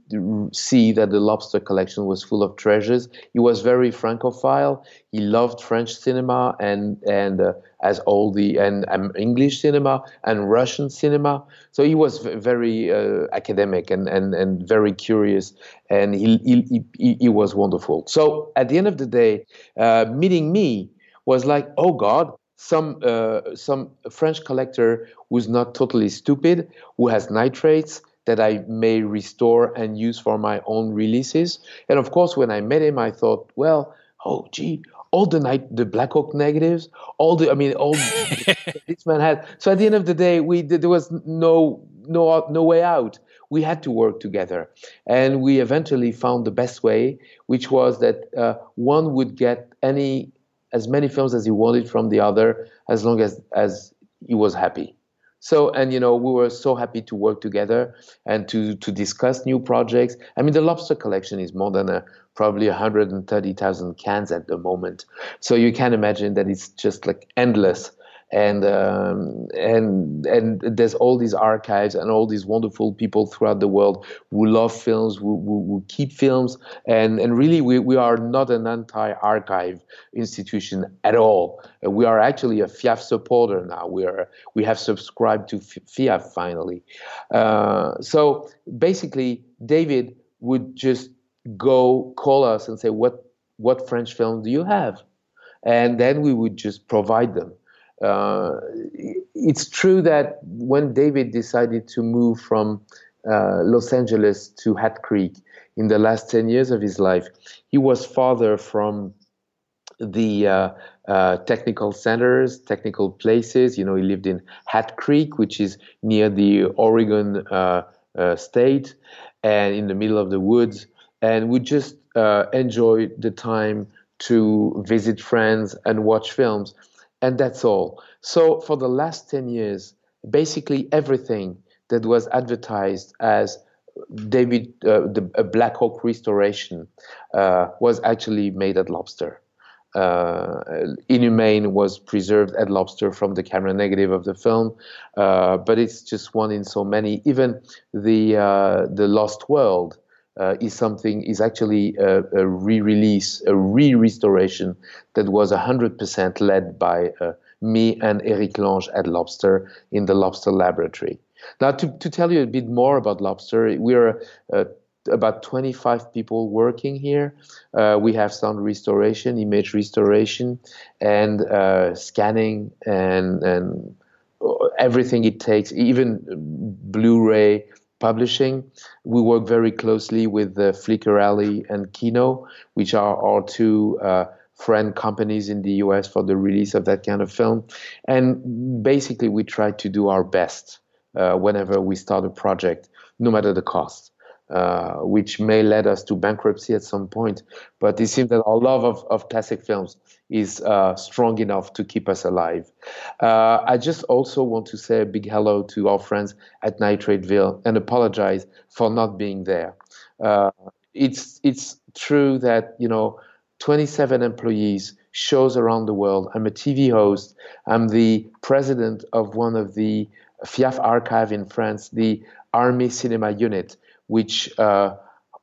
see that the lobster collection was full of treasures. He was very francophile. He loved French cinema and and uh, as all the and um, English cinema and Russian cinema. So he was very uh, academic and, and and very curious, and he, he he, he was wonderful. So at the end of the day, uh, meeting me was like, oh God, some uh, some French collector who's not totally stupid, who has nitrates that I may restore and use for my own releases. And of course, when I met him, I thought, well, oh, gee, all the night, the Blackhawk negatives, all the, I mean, all this man had. So at the end of the day, we there was no no no way out. We had to work together, and we eventually found the best way, which was that uh, one would get any as many films as he wanted from the other, as long as as he was happy. So, and you know, we were so happy to work together and to to discuss new projects. I mean, the lobster collection is more than a probably 130,000 cans at the moment. So you can imagine that it's just like endless and um, and and there's all these archives and all these wonderful people throughout the world who love films, who, who, who keep films, and and really we, we are not an anti-archive institution at all. Uh, we are actually a FIAF supporter now. We are we have subscribed to FIAF finally. Uh, so basically, David would just go call us and say what what French film do you have, and then we would just provide them uh, it's true that when David decided to move from uh, Los Angeles to Hat Creek in the last 10 years of his life, he was farther from the uh, uh, technical centers, technical places. You know, he lived in Hat Creek, which is near the Oregon uh, uh, state and in the middle of the woods, and would just enjoy the time to visit friends and watch films and that's all. So for the last 10 years, basically everything that was advertised as David, uh, the a Blackhawk restoration, uh, was actually made at Lobster. Uh, Inhumaine was preserved at Lobster from the camera negative of the film, uh, but it's just one in so many. Even the uh, the Lost World uh, is something is actually a, a, re-release, a re-restoration that was 100% led by uh, me and Eric Lange at Lobster in the Lobster Laboratory. Now, to, to tell you a bit more about Lobster, we're uh, about 25 people working here. Uh, we have sound restoration, image restoration, and uh, scanning and and everything it takes, even Blu-ray publishing. We work very closely with uh, Flicker Alley and Kino, which are our two uh, friend companies in the US for the release of that kind of film. And basically, we try to do our best uh, whenever we start a project, no matter the cost. Uh, which may lead us to bankruptcy at some point. But it seems that our love of, of classic films is uh, strong enough to keep us alive. Uh, I just also want to say a big hello to our friends at Nitrateville and apologize for not being there. Uh, it's it's true that you know 27 employees shows around the world. I'm a TV host. I'm the president of one of the FIAF archive in France, the Army Cinema Unit, which uh,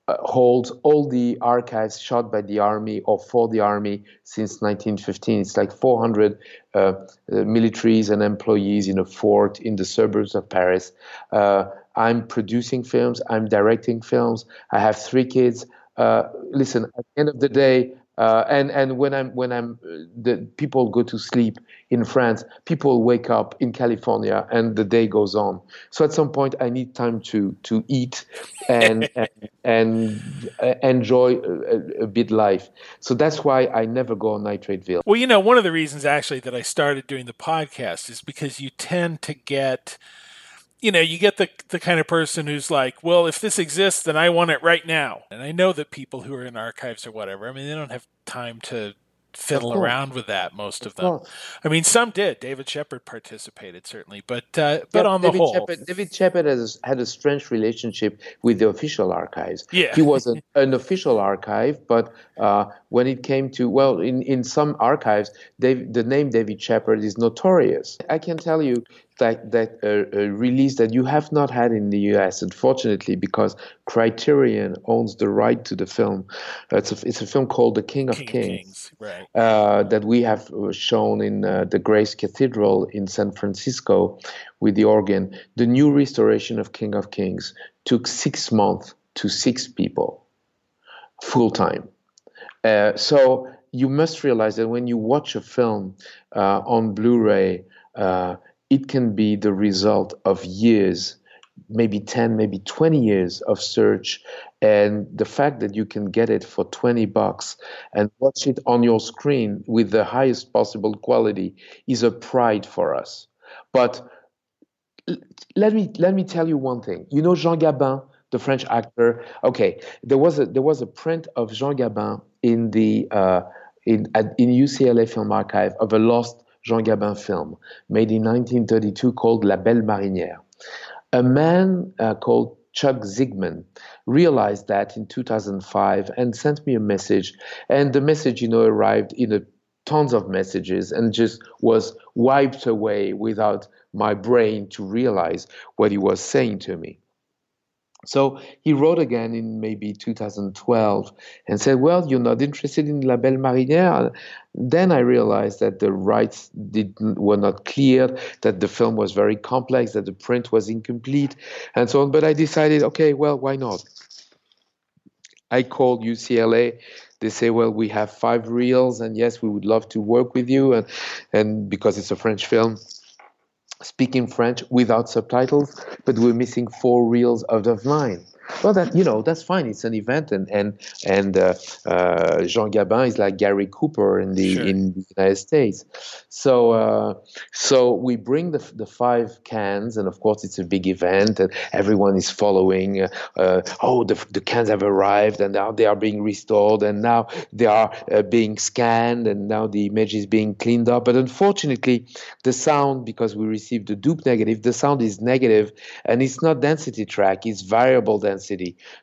holds all the archives shot by the army or for the army since 1915. It's like 400 uh, uh, militaries and employees in a fort in the suburbs of Paris. Uh, I'm producing films. I'm directing films. I have three kids. Uh, listen, at the end of the day, uh, and and when I'm when I'm uh, the people go to sleep in France, people wake up in California, and the day goes on. So at some point, I need time to to eat and and, and uh, enjoy a, a, bit life. So that's why I never go on Nitrateville. Well, you know, one of the reasons actually that I started doing the podcast is because you tend to get you know, you get the the kind of person who's like, well, if this exists, then I want it right now. And I know that people who are in archives or whatever, I mean, they don't have time to fiddle around with that. Most of, of them. I mean, some did. David Shepard participated certainly, but uh, but on David the whole, Shepard, David Shepard has had a strange relationship with the official archives. Yeah, he was an, an official archive, but uh, when it came to well, in in some archives, Dave, the name David Shepard is notorious. I can tell you that that uh, a release that you have not had in the U.S. Unfortunately, because Criterion owns the right to the film. Uh, it's a it's a film called The King of King Kings, Kings right. uh, that we have uh, shown in uh, the Grace Cathedral in San Francisco with the organ. The new restoration of King of Kings took six months to six people, full time. Uh, so you must realize that when you watch a film on Blu-ray it can be the result of years maybe 10 maybe 20 years of search and the fact that you can get it for 20 bucks and watch it on your screen with the highest possible quality is a pride for us. But let me let me tell you one thing. You know Jean Gabin the French actor? Okay there was a there was a print of Jean Gabin in the uh, in in UCLA Film Archive of a lost Jean Gabin film made in 1932 called La Belle Marinière. A man uh, called Chuck Zigman realized that in 2005 and sent me a message. And the message, you know, arrived in a tons of messages and just was wiped away without my brain to realize what he was saying to me. So he wrote again in maybe 2012 and said, Well, you're not interested in La Belle Marinière? Then I realized that the rights did, were not clear, that the film was very complex, that the print was incomplete, and so on. But I decided, okay, well, why not? I called UCLA. They say, well, we have five reels, and yes, we would love to work with you. And, and because it's a French film, speaking French without subtitles, but we're missing four reels out of nine. Well, that you know that's fine. It's an event, and and and uh, uh, Jean Gabin is like Gary Cooper in the sure. in the United States. So uh, so we bring the the five cans, and of course it's a big event, and everyone is following. Uh, oh, the the cans have arrived, and now they are being restored, and now they are uh, being scanned, and now the image is being cleaned up. But unfortunately, the sound, because we received the dupe negative, the sound is negative, and it's not density track; it's variable density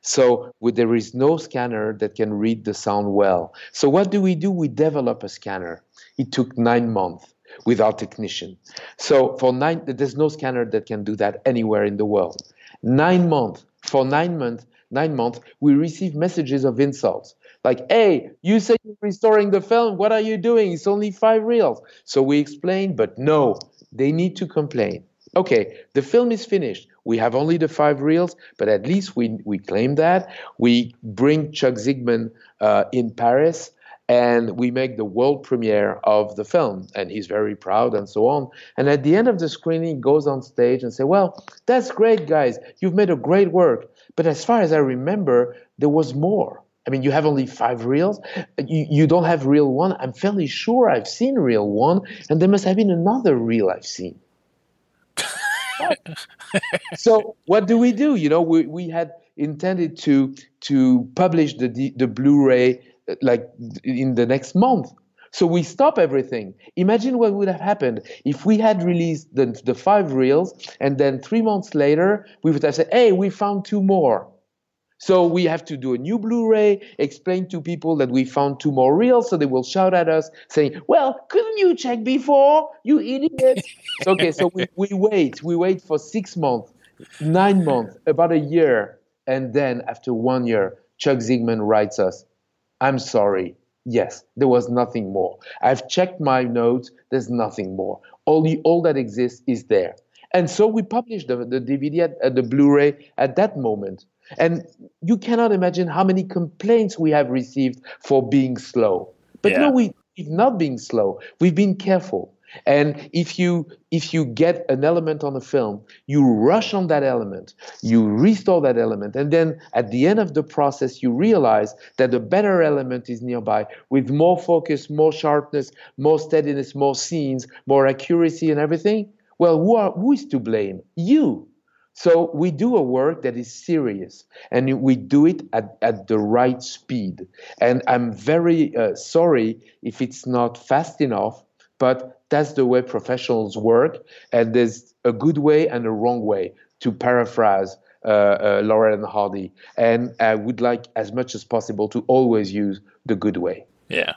So there is no scanner that can read the sound well. So what do we do? We develop a scanner. It took nine months without technician. So for nine, there's no scanner that can do that anywhere in the world. Nine months. For nine months, nine months, we receive messages of insults like, "Hey, you say you're restoring the film. What are you doing? It's only five reels." So we explain, but no, they need to complain. Okay, the film is finished. We have only the five reels, but at least we, we claim that. We bring Chuck Zigman uh, in Paris and we make the world premiere of the film and he's very proud and so on. And at the end of the screening he goes on stage and say well that's great guys. You've made a great work. But as far as i remember there was more. I mean you have only five reels. You, you don't have reel one. I'm fairly sure i've seen reel one and there must have been another reel i've seen so what do we do? You know, we, we had intended to to publish the the Blu-ray uh, like in the next month. So we stop everything. Imagine what would have happened if we had released the, the five reels and then three months later we would have said, "Hey, we found two more." So we have to do a new Blu-ray, explain to people that we found two more reels, so they will shout at us saying, "Well, couldn't you check before, you idiot?" okay, so we, we wait, we wait for six months, nine months, about a year, and then after one year, Chuck Zigman writes us, "I'm sorry. Yes, there was nothing more. I've checked my notes. There's nothing more. All the, all that exists is there." And so we published the, the DVD, at, uh, the Blu-ray at that moment. And you cannot imagine how many complaints we have received for being slow. But yeah. no, we, we've not been slow. We've been careful. And if you if you get an element on a film, you rush on that element, you restore that element, and then at the end of the process, you realize that a better element is nearby with more focus, more sharpness, more steadiness, more scenes, more accuracy, and everything. Well, who, are, who is to blame? You. So we do a work that is serious and we do it at, at the right speed. And I'm very uh, sorry if it's not fast enough, but that's the way professionals work. And there's a good way and a wrong way, to paraphrase uh, uh, Laurel and Hardy. And I would like, as much as possible, to always use the good way. Yeah.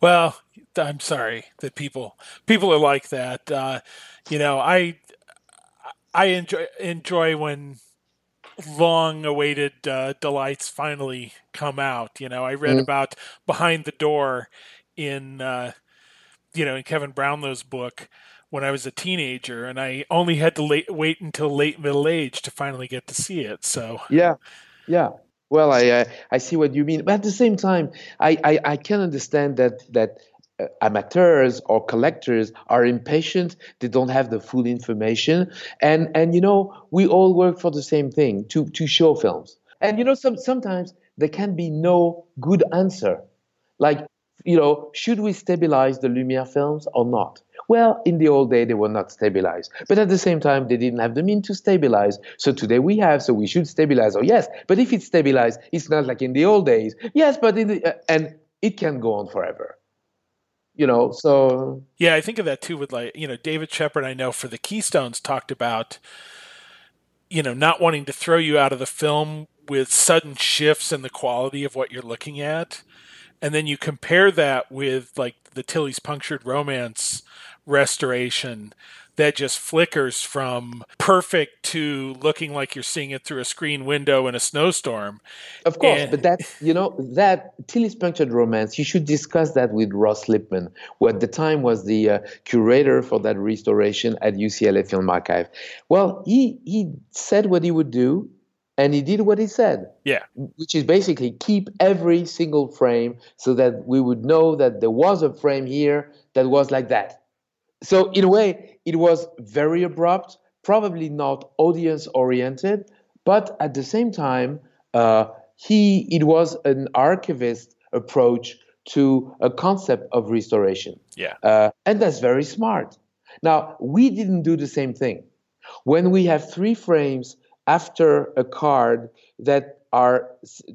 Well, I'm sorry that people people are like that. Uh, you know, I I enjoy enjoy when long awaited uh, delights finally come out. You know, I read mm. about Behind the Door in uh, you know in Kevin Brownlow's book when I was a teenager, and I only had to late, wait until late middle age to finally get to see it. So yeah, yeah. Well, I uh, I see what you mean, but at the same time, I, I, I can understand that that amateurs or collectors are impatient. They don't have the full information. And and you know we all work for the same thing to to show films. And you know some sometimes there can be no good answer. Like you know should we stabilize the lumiere films or not? Well in the old day they were not stabilized. But at the same time they didn't have the mean to stabilize. So today we have so we should stabilize. Oh yes but if it's stabilized it's not like in the old days. Yes but in the uh, and it can go on forever you know, so yeah, I think of that too. With like you know, David Shepard, I know for the Keystones talked about you know not wanting to throw you out of the film with sudden shifts in the quality of what you're looking at and then you compare that with like the Tillie's Punctured Romance restoration that just flickers from perfect to looking like you're seeing it through a screen window in a snowstorm. Of course, and, but that you know that Tillie's Punctured Romance, you should discuss that with Ross Lipman, who at the time was the uh, curator for that restoration at UCLA Film Archive. Well, he he said what he would do and he did what he said. Yeah. Which is basically keep every single frame so that we would know that there was a frame here that was like that. So, in a way, it was very abrupt, probably not audience oriented, but at the same time, uh, he it was an archivist approach to a concept of restoration. Yeah. Uh, and that's very smart. Now, we didn't do the same thing. When we have three frames after a card that are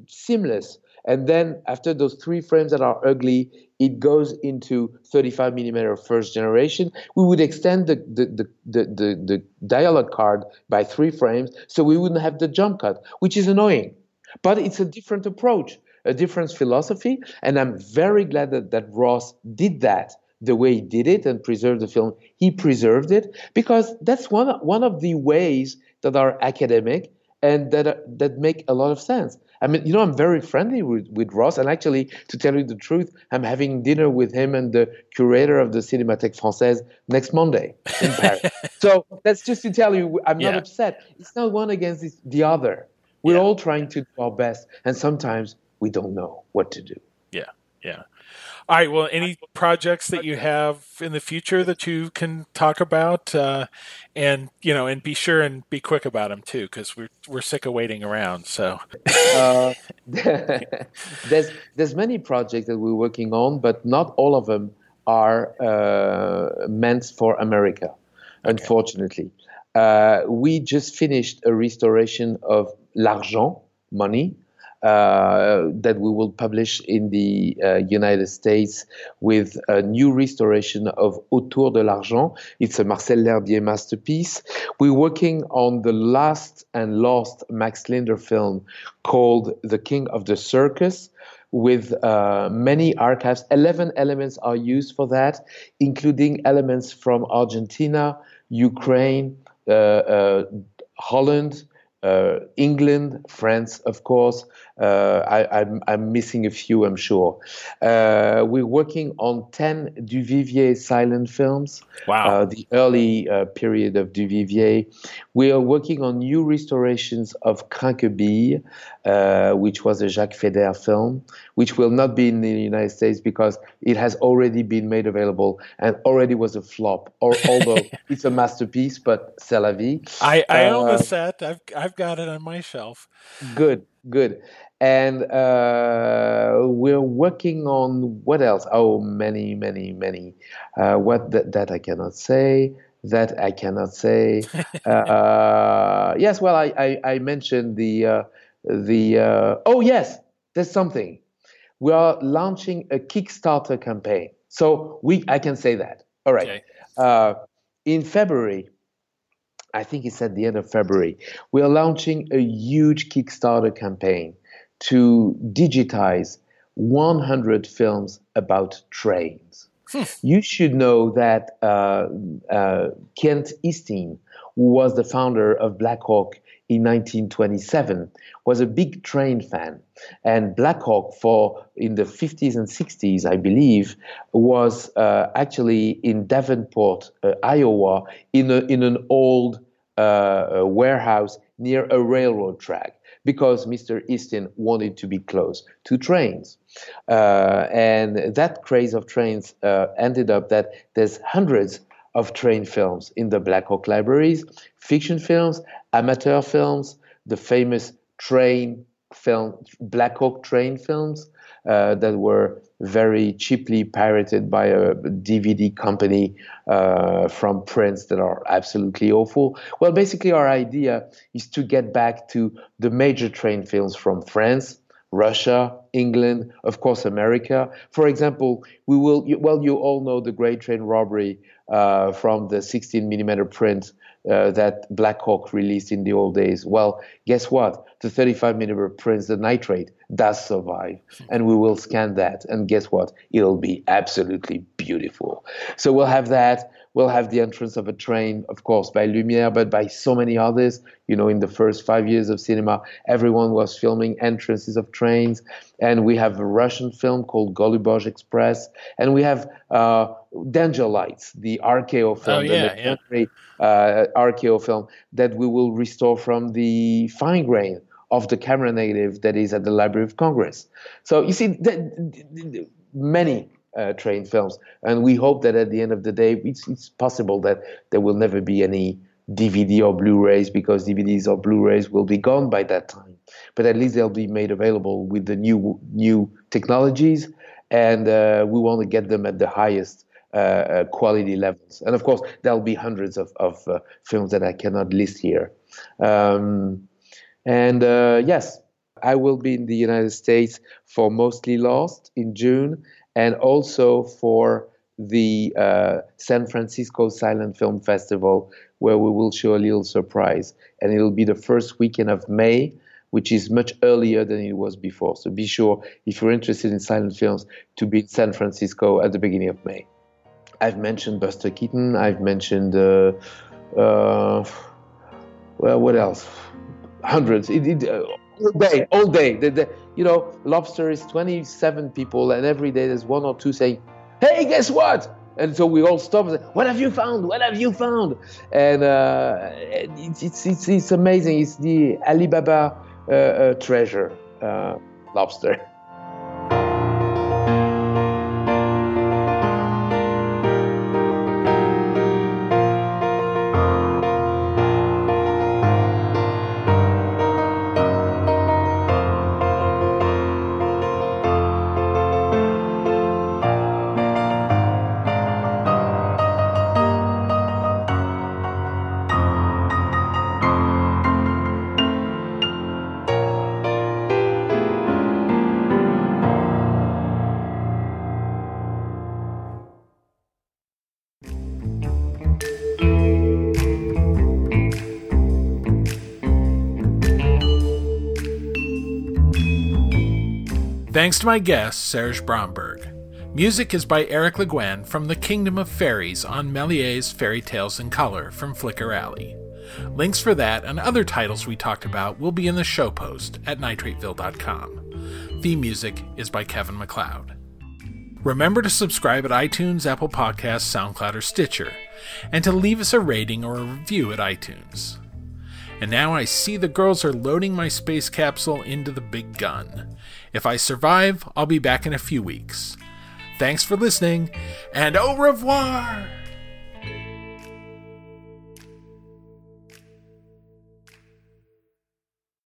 seamless. And then after those three frames that are ugly, it goes into 35 millimeter first generation. We would extend the, the, the, the, the, the dialogue card by three frames so we wouldn't have the jump cut, which is annoying. But it's a different approach, a different philosophy. And I'm very glad that, that Ross did that the way he did it and preserved the film. He preserved it because that's one, one of the ways that are academic and that are, that make a lot of sense. I mean, you know, I'm very friendly with, with Ross, and actually, to tell you the truth, I'm having dinner with him and the curator of the Cinémathèque Française next Monday in Paris. so that's just to tell you, I'm yeah. not upset. It's not one against the other. We're yeah. all trying to do our best, and sometimes we don't know what to do. Yeah, yeah. All right. Well, any projects that you have in the future that you can talk about, uh, and you know, and be sure and be quick about them too, because we're we're sick of waiting around. So uh, there's there's many projects that we're working on, but not all of them are uh, meant for America, okay. unfortunately. Uh, we just finished a restoration of L'Argent, money, that we will publish in the uh, United States with a new restoration of Autour de l'Argent. It's a Marcel L'Herbier masterpiece. We're working on the last and lost Max Linder film called The King of the Circus with uh, many archives. 11 elements are used for that, including elements from Argentina, Ukraine, uh, uh, Holland, uh, England, France, of course. Uh, I, am missing a few, I'm sure. Uh, we're working on 10 Duvivier silent films. Wow. Uh, the early uh, period of Duvivier. We are working on new restorations of Crainquebille, uh, which was a Jacques Feyder film, which will not be in the United States because it has already been made available and already was a flop, or, although it's a masterpiece, but c'est la vie. I, I own the set. I've I've got it on my shelf. Good, good. And uh, we're working on what else? Oh, many, many, many. Uh, what th- that I cannot say. That I cannot say. Uh, uh, yes, well, I, I, I mentioned the uh, the. Uh, oh yes, there's something. We are launching a Kickstarter campaign, so we I can say that. All right. Okay. in February, I think it's at the end of February, we are launching a huge Kickstarter campaign to digitize 100 films about trains. Hmm. You should know that uh, uh, Kent Eastin, who was the founder of Blackhawk in 1927, was a big train fan. And Blackhawk, for in the 50s and 60s, I believe, was uh, actually in Davenport, uh, Iowa, in, a, in an old uh, warehouse near a railroad track because Mr. Eastin wanted to be close to trains. Uh, and that craze of trains uh, ended up that there's hundreds of train films in the Blackhawk libraries, fiction films, amateur films, the famous train film, Blackhawk train films uh, that were very cheaply pirated by a DVD company uh, from prints that are absolutely awful. Well, basically, our idea is to get back to the major train films from France, Russia, England, of course, America. For example, we will, well, you all know the Great Train Robbery uh, from the 16 millimeter print uh, that Blackhawk released in the old days. Well, guess what? The 35 millimeter prints, the nitrate, does survive, and we will scan that. And guess what? It'll be absolutely beautiful. So we'll have that. We'll have the entrance of a train, of course, by Lumiere, but by so many others. You know, in the first five years of cinema, everyone was filming entrances of trains. And we have a Russian film called Goluboy Express. And we have uh, Danger Lights, the RKO film, oh, yeah, the yeah. Uh, RKO film that we will restore from the fine grain of the camera negative that is at the Library of Congress. So you see, many uh, train films. And we hope that at the end of the day, it's, it's possible that there will never be any DVD or Blu-rays because DVDs or Blu-rays will be gone by that time. But at least they'll be made available with the new new technologies, and uh, we want to get them at the highest uh, uh, quality levels. And of course, there'll be hundreds of, of uh, films that I cannot list here. Um, and uh, yes, I will be in the United States for Mostly Lost in June, and also for the uh, San Francisco Silent Film Festival, where we will show a little surprise. And it'll be the first weekend of May, which is much earlier than it was before. So be sure, if you're interested in silent films, to be in San Francisco at the beginning of May. I've mentioned Buster Keaton. I've mentioned, uh, uh, well, what else? Hundreds. It, it, uh, all day, all day. The, the, you know, lobster is 27 people, and every day there's one or two saying, "Hey, guess what?" And so we all stop and say, "What have you found? What have you found?" And uh, it's, it's, it's it's amazing. It's the Alibaba uh, uh, treasure uh, lobster. Thanks to my guest, Serge Bromberg. Music is by Eric Le Guen from The Kingdom of Fairies on Méliès Fairy Tales in Color from Flickr Alley. Links for that and other titles we talked about will be in the show post at nitrateville.com. Theme music is by Kevin MacLeod. Remember to subscribe at iTunes, Apple Podcasts, SoundCloud, or Stitcher, and to leave us a rating or a review at iTunes. And now I see the girls are loading my space capsule into the big gun. If I survive, I'll be back in a few weeks. Thanks for listening, and au revoir!